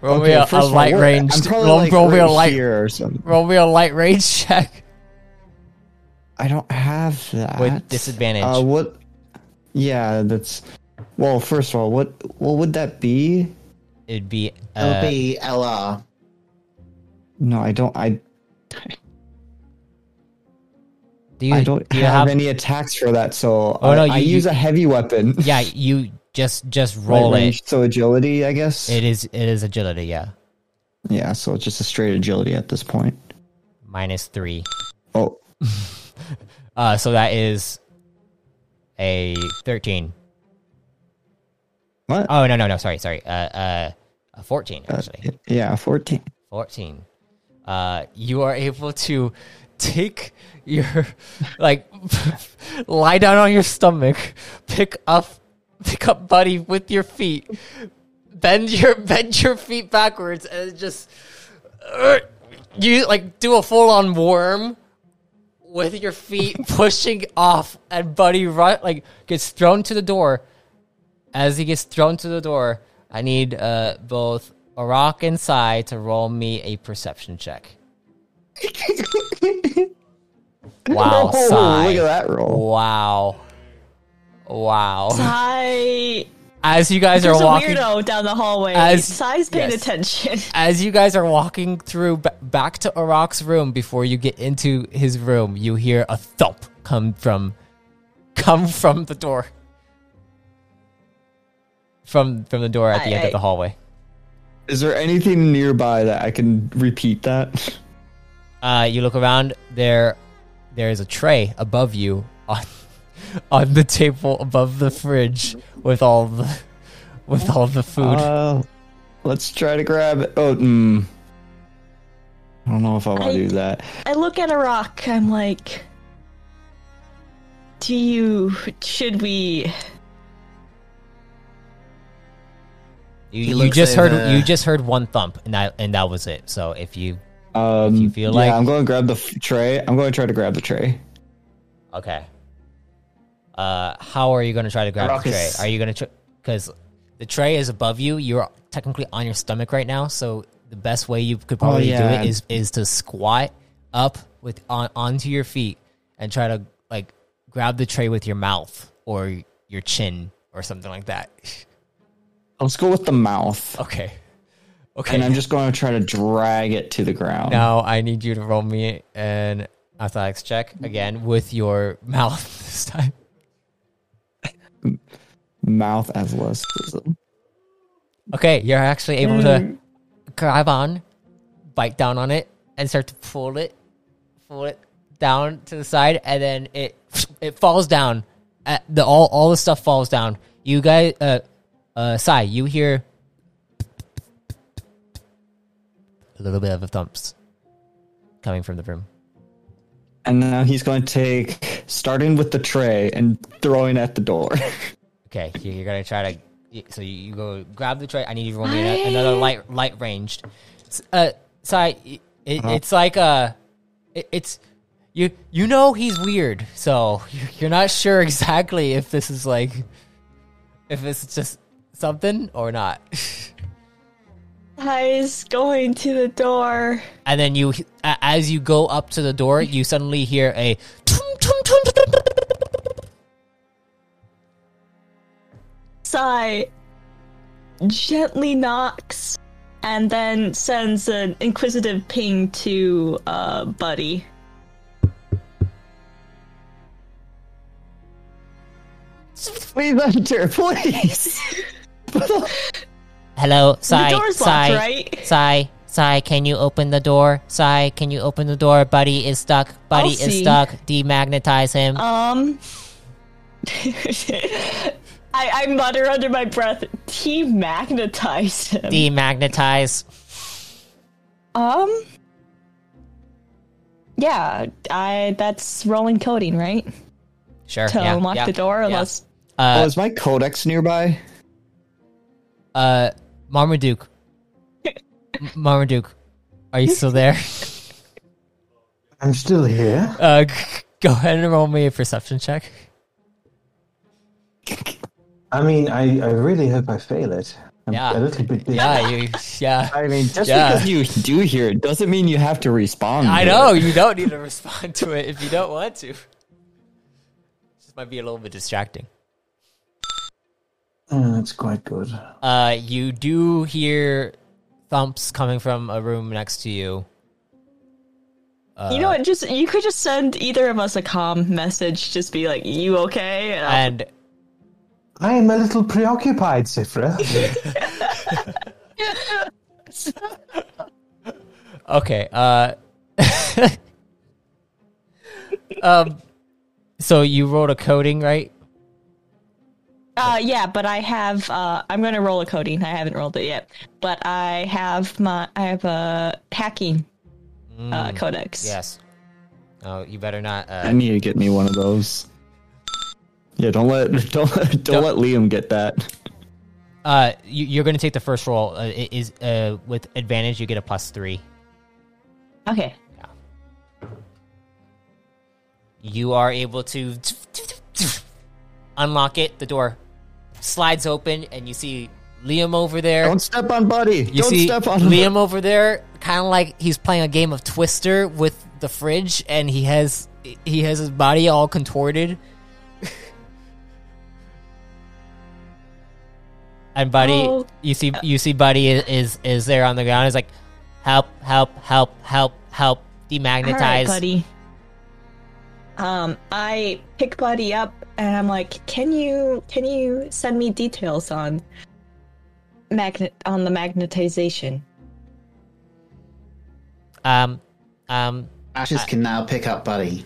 Roll me a, a light range. Roll, like roll me a light. or something. Roll me a light range check I don't have that with disadvantage. Uh, what? Yeah, that's. Well, first of all, what what would that be? It'd be. It'll Uh, be LR. No, I don't. I do you, I don't do you have, have? any attacks for that, so Oh, I, no, I use you- a heavy weapon. yeah, you just just Light roll range, it. So agility, I guess. It is it is agility. Yeah. Yeah, so it's just a straight agility at this point. minus three. Oh, Uh, so that is a thirteen. what? Oh no no no sorry sorry uh uh a fourteen Uh, actually yeah, 14. fourteen. Uh, you are able to take your like lie down on your stomach, pick up pick up Buddy with your feet, bend your bend your feet backwards, and just uh, you like do a full on worm with your feet pushing off, and Buddy run like gets thrown to the door. As he gets thrown to the door, I need uh, both Arak and Sai to roll me a perception check. Wow, Oh, Sai. look at that roll. Wow. Wow. Sai As you guys are There's a walking weirdo down the hallway. As- Sai's paying yes. attention. as you guys are walking through b- back to Arak's room before you get into his room, you hear a thump come from come from the door. From from the door at the I- end of the hallway. Is there anything nearby that I can repeat that? Uh, you look around. There, there is a tray above you on on the table above the fridge with all the with all the food. Uh, let's try to grab it. Oh, mm. I don't know if I want I- to do that. I look at Arak. I'm like, do you? Should we? you, you looks just heard over- you just heard one thump, and that and that was it. So if you Um, you feel yeah, like- I'm going to grab the f- tray. I'm going to try to grab the tray. okay, uh, how are you going to try to grab Rock the tray? Are you going to because the tray is above you? You're technically on your stomach right now, so the best way you could probably yeah. do it is is to squat up with on onto your feet and try to like grab the tray with your mouth or your chin or something like that. Let's go with the mouth. Okay. Okay. And I'm just going to try to drag it to the ground. now I need you to roll me an athletics check again with your mouth this time. Mouth athleticism. Okay, you're actually able to grab on, bite down on it, and start to pull it, pull it down to the side, and then it it falls down. At the all all the stuff falls down. You guys, uh, uh, Sai, you hear a little bit of a thumps coming from the room. And now he's going to take, starting with the tray and throwing at the door. Okay, you- you're gonna try to. So you, you go grab the tray. I need you to roll me ano- another light light ranged. S- Uh, Sai, it, it, it's like uh, it, it's you. You know he's weird, so you're- you're not sure exactly if this is like, if it's just something or not. Sai's going to the door. And then you, a- as you go up to the door, you suddenly hear a. Sai gently knocks and then sends an inquisitive ping to uh, Buddy. please enter, please. Hello, Sai. the door's Sai. locked, right? Sai, Sai, can you open the door? Sai, can you open the door? Buddy is stuck. Buddy I'll is see. stuck. Demagnetize him. Um. I, I mutter under my breath, demagnetize him. Demagnetize. um. Yeah, I that's rolling coding, right? Sure. To yeah, unlock yeah, the door, yeah. unless oh, Uh, is my codex nearby? uh, Marmaduke. M- Marmaduke, are you still there? I'm still here. Uh, g- go ahead and roll me a perception check. I mean, I, I really hope I fail it. I'm Yeah. a little bit. Yeah, you. Yeah. I mean, just Yeah. because you do hear it doesn't mean you have to respond. I to know it. you don't need to respond to it if you don't want to. This might be a little bit distracting. Oh, that's quite good. Uh, you do hear thumps coming from a room next to you. Uh, you know what? Just you could just send either of us a calm message. Just be like, "You okay?" And and I am a little preoccupied, Sifra. Okay. Uh. um. So you wrote a coding, right? Uh, yeah, but I have. Uh, I'm gonna roll a coding. I haven't rolled it yet, but I have my. I have a hacking uh, codex. Yes. Oh, you better not. I Uh, need to get me one of those. Yeah, don't let don't don't, Don't- let Liam get that. uh, you, you're going to take the first roll. Uh, it is uh with advantage. You get a plus three. Okay. You are able to unlock it. The door slides open, and you see Liam over there. Don't step on Buddy. You don't see step on him. Liam over there, kind of like he's playing a game of Twister with the fridge, and he has he has his body all contorted. And Buddy, Oh. you see you see Buddy is, is is there on the ground. He's like, help, help, help, help, help, demagnetize. All right, buddy. Um, I pick Buddy up and I'm like, "Can you can you send me details on magnet on the magnetization?" Um, um, Ashes can now pick up Buddy.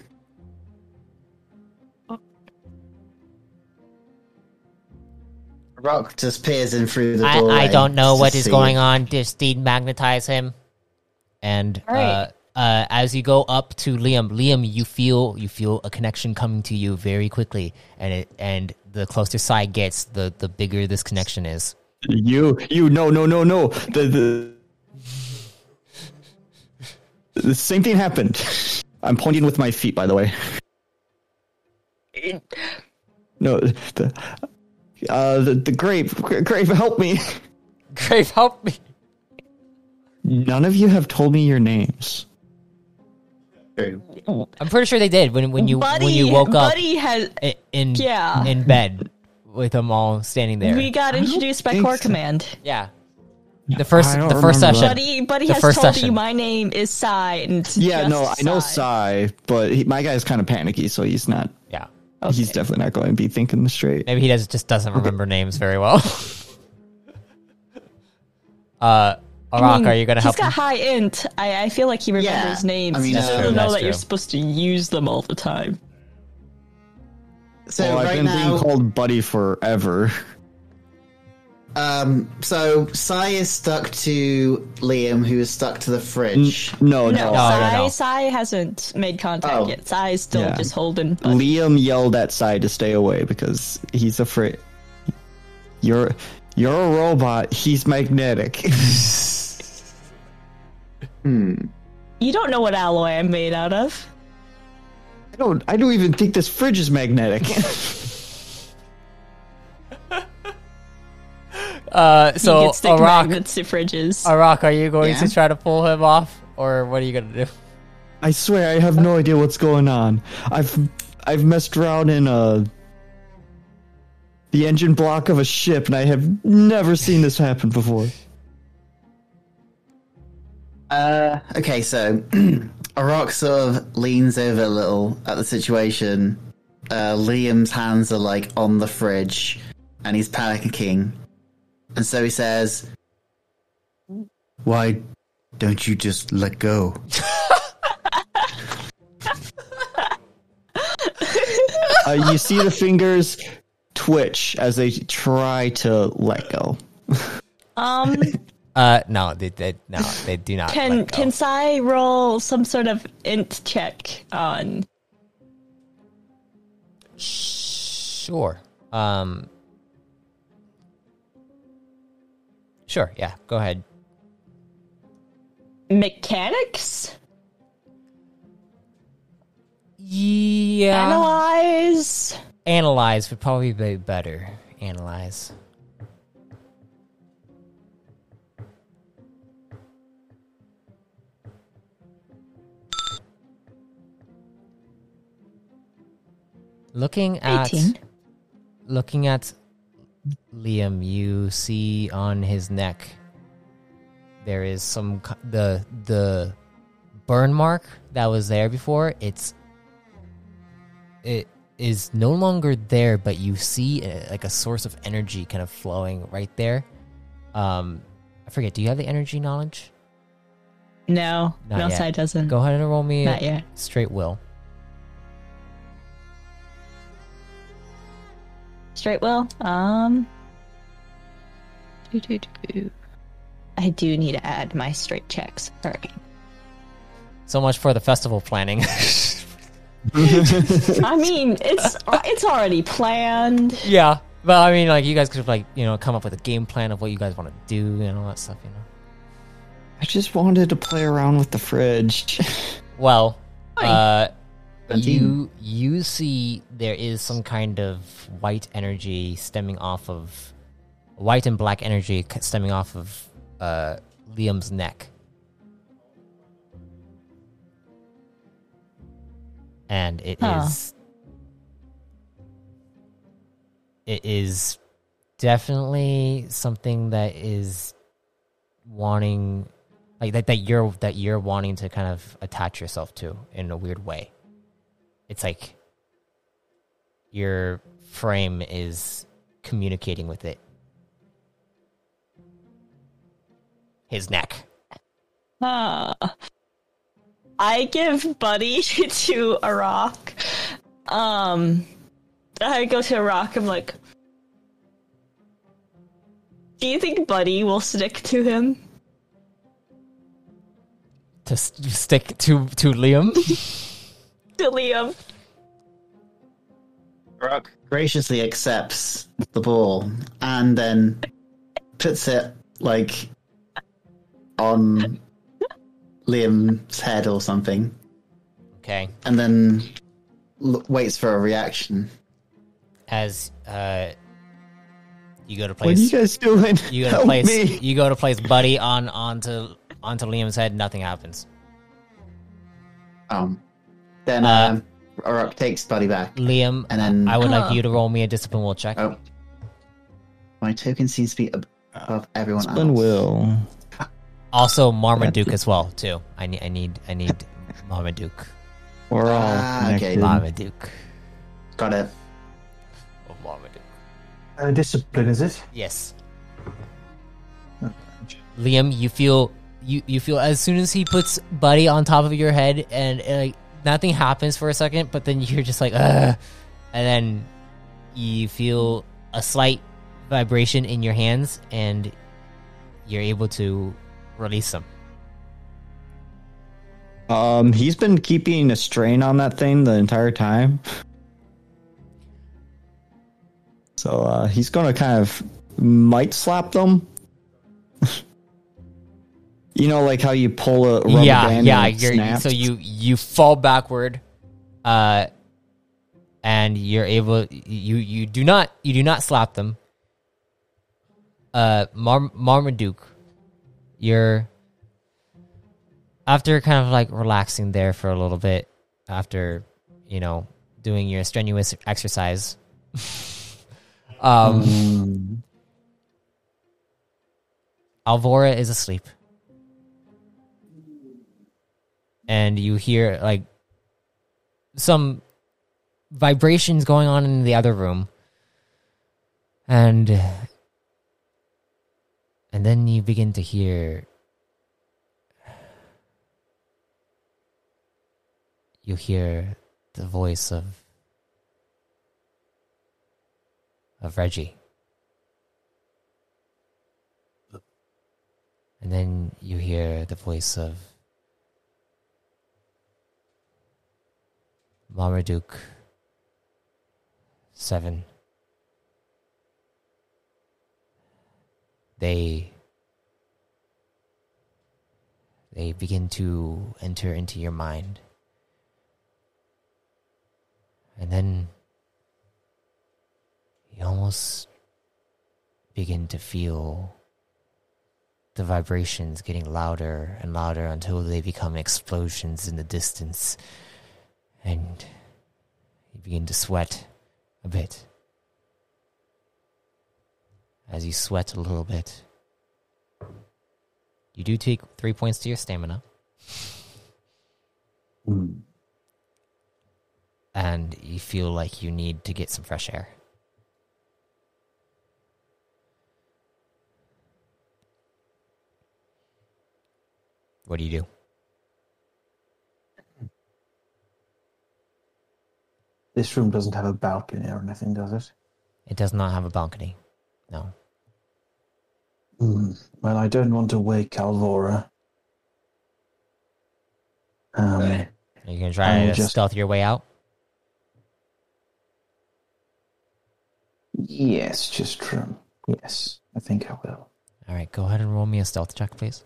Rock just peers in through the I. I don't know what is see. going on. Just demagnetize him, and All right. uh, uh, as you go up to Liam, Liam, you feel you feel a connection coming to you very quickly, and it and the closer side gets, the the bigger this connection is. You, you, no, no, no, no. The, the, the same thing happened. I'm pointing with my feet, by the way. No, the, uh, the, the grave, grave, help me. Grave, help me! None of you have told me your names. I'm pretty sure they did when when you Buddy, when you woke up Buddy has. i- in Yeah. in bed with them all standing there. We got introduced by think Core so. Command. yeah, the first the first session. that. Buddy, Buddy The has first told session. you my name is Sai, Yeah, no, I know Sai. Sai, but he, my guy's kind of panicky, so he's not. Yeah, He's definitely not going to be thinking straight. maybe he does just doesn't remember names very well. uh, I Arak, mean, are you gonna help? He's got him? high int. I, I feel like he remembers Yeah, names. I mean, he That's just true, doesn't know that's that you're supposed to use them all the time. So well, I've been now, being called Buddy forever. um, so Sai is stuck to Liam, who is stuck to the fridge. No, No, no. no, Sai, no. Sai hasn't made contact Oh. yet. Sai is still Yeah. just holding. Buddy. Liam yelled at Sai to stay away because he's afraid. You're you're a robot. He's magnetic. Hmm. You don't know what alloy I'm made out of. I don't. I don't even think this fridge is magnetic. Uh, you so can stick Arak, magnets to fridges. Arak, are you going to try to pull him off, or what are you gonna do? I swear, I have no idea what's going on. I've I've messed around in a the engine block of a ship, and I have never seen this happen before. Uh, okay, so Arak sort of leans over a little at the situation. Uh, Liam's hands are like on the fridge, and he's panicking. And so he says, "Why don't you just let go?" Uh, you see the fingers twitch as they try to let go. Um, Uh, no, they, they no, they do not. can can Sai roll some sort of int check on? Sure. Um. Sure. Yeah. Go ahead. Mechanics? Yeah. Analyze? Analyze would probably be better. Analyze. Looking at 18. looking at Liam, you see on his neck there is some the the burn mark that was there before. It's it is no longer there, but you see uh like a source of energy kind of flowing right there. Um, I forget. Do you have the energy knowledge? No, Not side doesn't. Go ahead and roll me Not a yet. straight will. Straight will. Um. doo, doo, doo. I do need to add my straight checks. Sorry. So much for the festival planning. I mean, it's it's already planned. yeah, but I mean, like you guys could have like you know come up with a game plan of what you guys want to do and all that stuff. You know. I just wanted to play around with the fridge. Well, uh, Seventeen. You you see there is some kind of white energy stemming off of white and black energy stemming off of uh, Liam's neck, and it is Huh. it is definitely something that is wanting like that, that you're that you're wanting to kind of attach yourself to in a weird way it's like your frame is communicating with it his neck Uh, I give Buddy to Arak. Um, I go to Arak. I'm like, do you think Buddy will stick to him? to s- stick to to liam To Liam? Rock graciously accepts the ball and then puts it like on Liam's head or something, okay and then l- waits for a reaction. as uh you go to place, what are place you guys doing? you go to Help place me. you go to place buddy on onto onto liam's head nothing happens Um, then Uh, um, Rock takes Buddy back. liam And then- i would like you to roll me a discipline will check Oh, my token seems to be ab- above everyone Spin else. will. Also, Marmaduke as well too. I need, I need, I need Marmaduke. We're all Ah, okay. Marmaduke. Got it. Oh, Marmaduke. Uh, discipline, is it? Yes. Liam, you feel you you feel as soon as he puts Buddy on top of your head and uh, like nothing happens for a second, but then you're just like, Ugh, and then you feel a slight vibration in your hands, and you're able to release them. Um, he's been keeping a strain on that thing the entire time. So uh, he's gonna kind of might slap them. you know, like how you pull a rubber yeah, band yeah. You're, so you you fall backward, uh, and you're able. You you do not you do not slap them. Uh, Mar- Marmaduke, you're after kind of like relaxing there for a little bit after you know doing your strenuous exercise. um, Mm, Alvora is asleep. And you hear like some vibrations going on in the other room. And and then you begin to hear you hear the voice of of Reggie. And then you hear the voice of Marmaduke Seven. They they begin to enter into your mind. And then you almost begin to feel the vibrations getting louder and louder until they become explosions in the distance. And you begin to sweat a bit. As you sweat a little bit, you do take three points to your stamina. Hmm. and you feel like you need to get some fresh air. What do you do? This room doesn't have a balcony or anything, does it? It does not have a balcony. No. Hmm. Well, I don't want to wake Alvora. Um, Are you gonna try I to just- stealth your way out? yes, just from. Yes, I think I will. All right, go ahead and roll me a stealth check, please.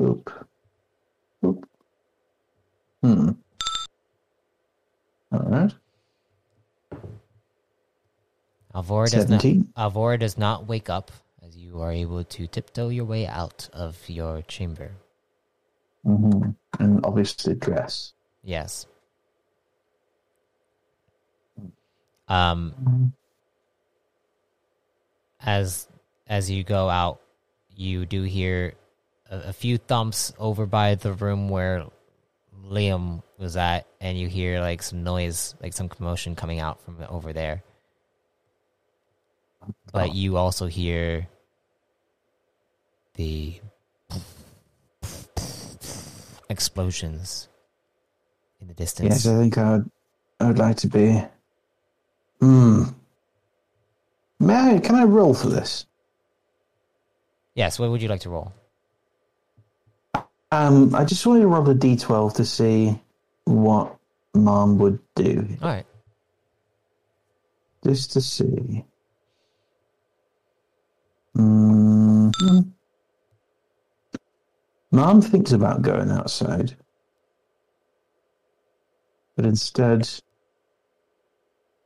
Oop. Oop. Hmm. All right. Alvora does not. 17. Alvora does not wake up as you are able to tiptoe your way out of your chamber. Mm-hmm. And obviously dress. Yes. Um, as as you go out, you do hear a, a few thumps over by the room where Liam was at, and you hear like some noise, like some commotion coming out from over there. But you also hear the explosions in the distance. Yes, I think I'd, I'd like to be. Hmm. May I, can I roll for this? Yes, what would you like to roll? Um, I just wanted to roll a d12 to see what Mom would do. All right. Just to see. Mm. Mom thinks about going outside, but instead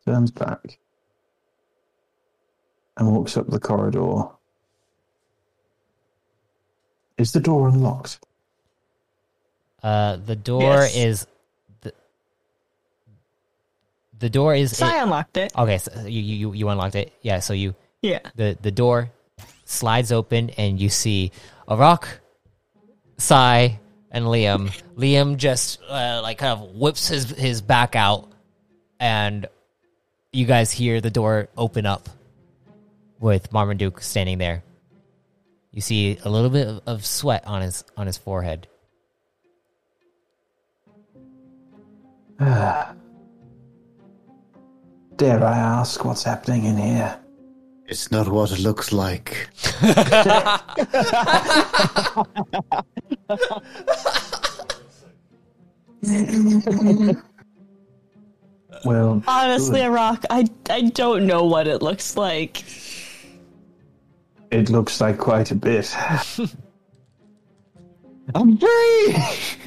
turns back and walks up the corridor. Is the door unlocked? Uh, the door Yes. is the the door is So I unlocked it. okay. So you, you you unlocked it. Yeah. So you Yeah. the the door slides open and you see Arak, Sai, and Liam. Liam just uh, like kind of whips his his back out, and you guys hear the door open up with Marmaduke standing there. You see a little bit of, of sweat on his on his forehead. Dare I ask what's happening in here? It's not what it looks like. Well, Honestly, Rock, I I don't know what it looks like. it looks like quite a bit. I'm free.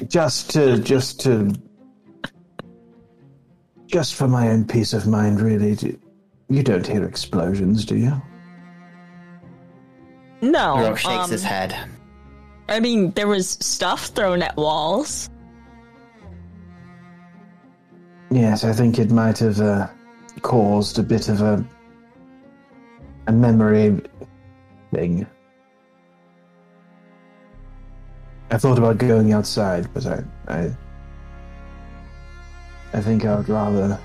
just to just to just for my own peace of mind really do, you don't hear explosions do you No. Rock shakes um, his head. I mean, there was stuff thrown at walls. yes i think it might have uh, caused a bit of a a memory thing i thought about going outside but i i i think i would rather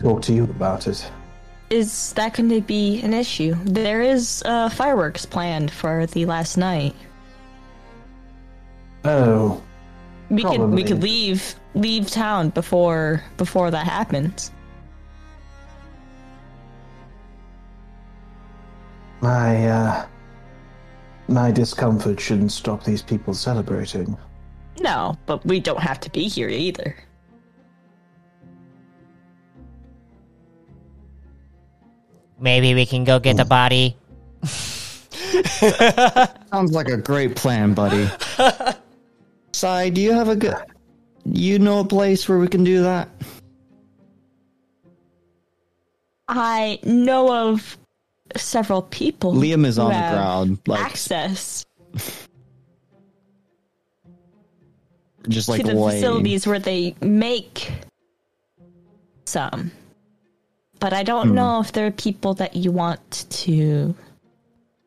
talk to you about it Is that going to be an issue? There is uh, fireworks planned for the last night. oh We could we could leave leave town before before that happens. My, uh, my discomfort shouldn't stop these people celebrating. No, but we don't have to be here either. Maybe we can go get the body. Sounds like a great plan, buddy. Sai, do you have a good? You know a place where we can do that? I know of several people. Liam is on the have ground, like access just like to the laying. facilities where they make some. But I don't know if there are people that you want to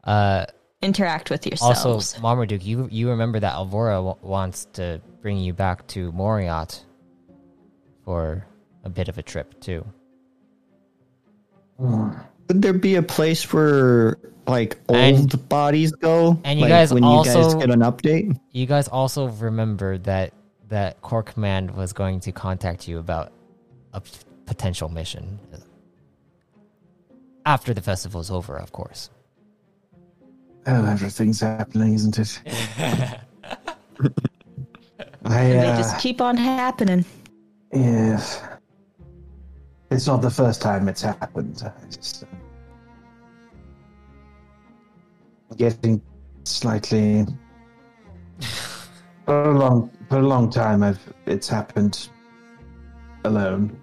Uh, interact with yourself. also, yourselves. Marmaduke, you you remember that Alvora w- wants to bring you back to Moriat for a bit of a trip too. Could there be a place where like old And- bodies go? and you like, guys when you guys get an update. You guys also remember that that Core Command was going to contact you about a p- potential mission after the festival is over, of course. Oh, everything's happening, isn't it? I, And they uh, just keep on happening. yes. It's not the first time it's happened. I just, um, getting slightly. For a long, for a long time, I've it's happened alone.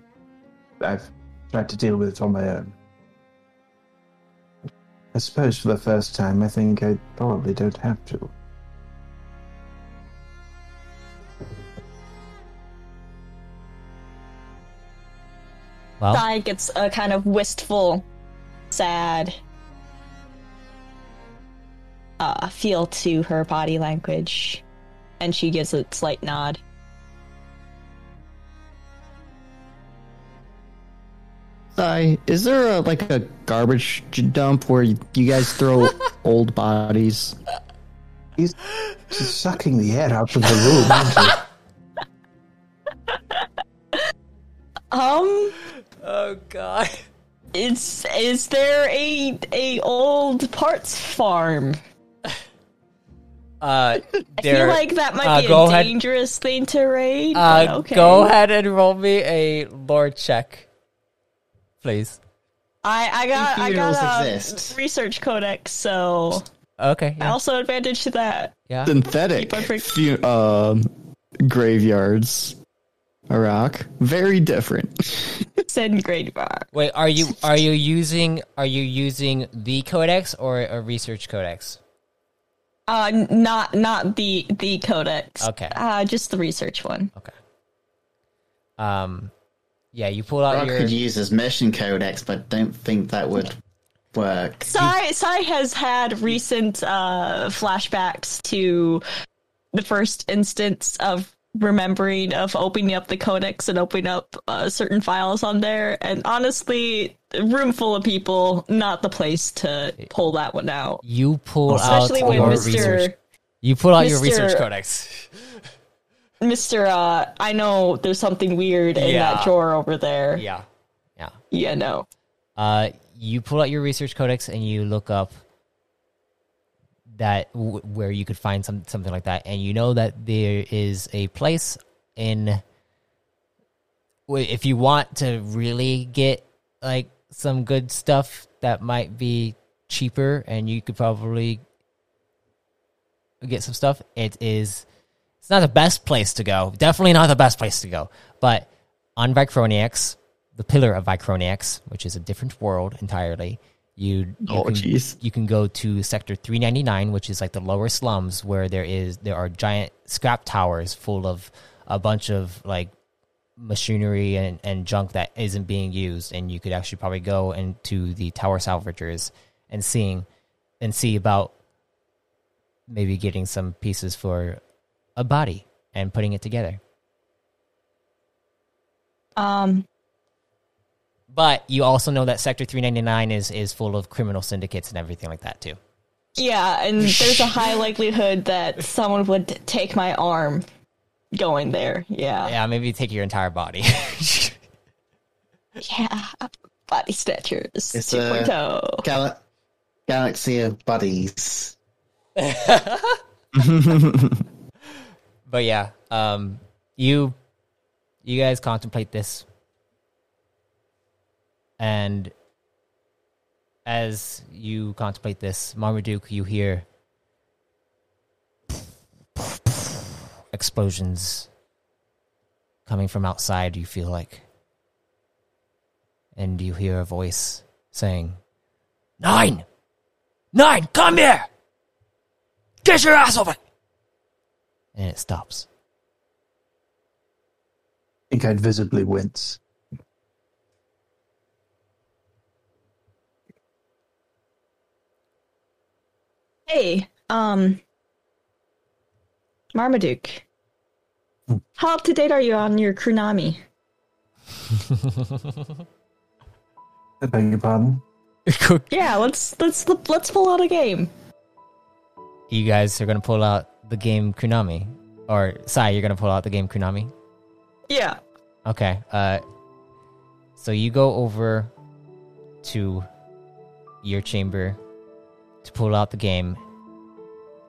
I've tried to deal with it on my own. I suppose for the first time, I think I probably don't have to. Well, Sai gets a kind of wistful, sad uh, feel to her body language, and she gives a slight nod. Sai, is there a like a garbage dump where you, you guys throw old bodies? He's just sucking the air out of the room, aren't he? Um, oh god. is is there a a old parts farm? Uh, I feel like that might uh, be go a ahead. dangerous thing to raid. uh, okay. go ahead and roll me a lore check, please. I I got I got a exist. research codex, so Okay. I Yeah. also advantage to that. yeah. Synthetic Keep on freak- fu- um, graveyards. Iraq, very different. Send grade bar. Wait, are you are you using are you using the codex or a research codex? Uh, not not the the codex. Okay. Uh, just the research one. Okay. Um, yeah, you pull out Rock your could use his mission codex, but don't think that would work. Sai Sai has had recent uh flashbacks to the first instance of remembering of opening up the codex and opening up uh, certain files on there and honestly room full of people not the place to pull that one out you pull especially out when your mr research. You pull out your research codex. mr uh i know there's something weird in Yeah. that drawer over there Yeah, yeah. yeah no Uh, you pull out your research codex and you look up that w- where you could find some something like that, and you know that there is a place in. If you want to really get like some good stuff that might be cheaper, and you could probably get some stuff. It is. It's not the best place to go. Definitely not the best place to go. But on Vicroniax, the pillar of Vicroniax, which is a different world entirely, you, you Oh, can, you can go to sector 399, which is like the lower slums where there is there are giant scrap towers full of a bunch of like machinery and, and junk that isn't being used and you could actually probably go into the tower salvagers and seeing and see about maybe getting some pieces for a body and putting it together. um But you also know that Sector 399 is is full of criminal syndicates and everything like that too. Yeah, and there's a high likelihood that someone would take my arm going there. Yeah. Yeah, maybe take your entire body. Yeah. Body snatchers It's, 2.0. Gal- Galaxy of Buddies. but yeah, um you you guys contemplate this. And as you contemplate this, Marmaduke, you hear explosions coming from outside, you feel like. And you hear a voice saying, Nine! Nine, come here! Get your ass over! And it stops. I think I'd visibly wince. Hey, um, Marmaduke. How up to date are you on your Krunami? I beg your pardon? Yeah, let's let's let's pull out a game. you guys are gonna pull out the game Kunami, or Sai, you're gonna pull out the game Kunami. Yeah. Okay. Uh, so you go over to your chamber to pull out the game.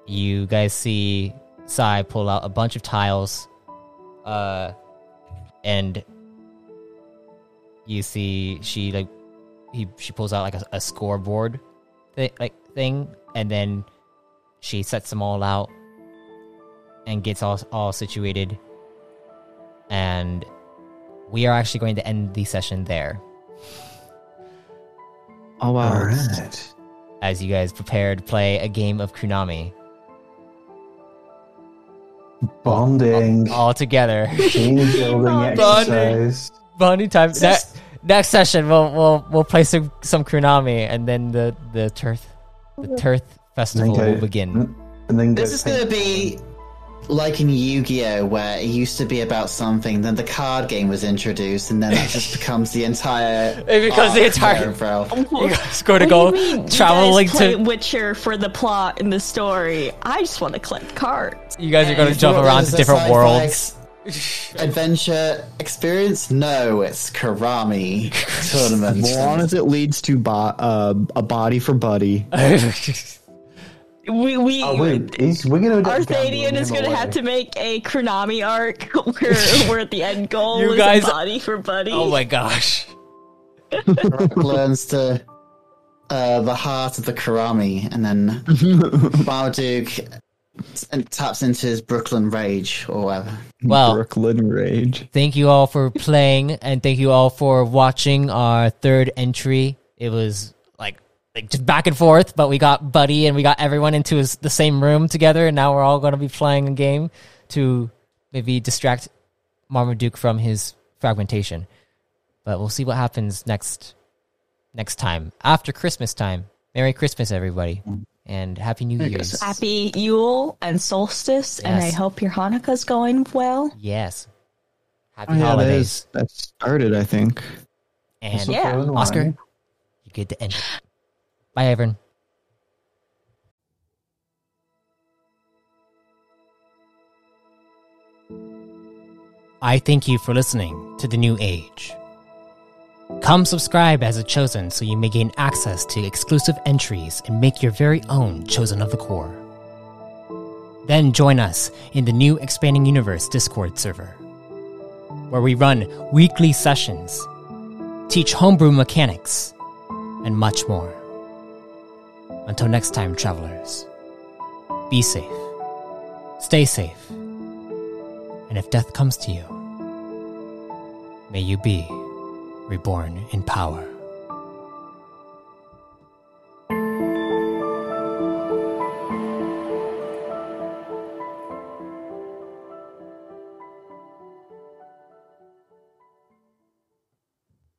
You guys see Sai pull out a bunch of tiles, uh, and you see she like he she pulls out like a, a scoreboard, thi- like thing, and then she sets them all out and gets all all situated and we are actually going to end the session there Oh wow. All right. as you guys prepare to play a game of Kunami Bonding. all together. Team building Bonding. exercise. Bonding time. Ne- next session, we'll we'll we'll play some some Kunami, and then the the Turth the Turth festival Okay. will begin. And then This is going to be like in Yu-Gi-Oh, where it used to be about something, then the card game was introduced, and then it just becomes the entire. It becomes the entire- there, bro. You guys go to go do you mean you traveling to. Witcher for the plot and the story. I just want to collect cards. You guys are going to jump around to different sci-fi worlds. adventure experience? No, it's Karami tournament. As long as it leads to bo- uh, a body for Buddy. We we Oh wait, he's, we're gonna. Do. Arthadian is going to have to make a Konami arc where where at the end goal You is guys- a body for buddy. oh my gosh! Rock learns to uh, the heart of the Karami, and then Marduk and taps into his Brooklyn rage or whatever. Well, Brooklyn Rage. thank you all for playing and thank you all for watching our third entry it was like like just back and forth but we got buddy and we got everyone into his, the same room together and now we're all going to be playing a game to maybe distract marmaduke from his fragmentation but we'll see what happens next next time after christmas time merry christmas everybody and happy new Merry year's Christmas. Happy Yule and solstice, and I hope your Hanukkah's going well. yes happy Oh, yeah, holidays is, that started, I think. and Yeah. Oscar, you get to end it. Bye, everyone. I thank you for listening to The New Age. Come subscribe as a Chosen so you may gain access to exclusive entries and make your very own Chosen of the Core. Then join us in the new Expanding Universe Discord server, where we run weekly sessions teach homebrew mechanics, and much more. Until next time, travelers, be safe, stay safe, and if death comes to you, may you be reborn in power.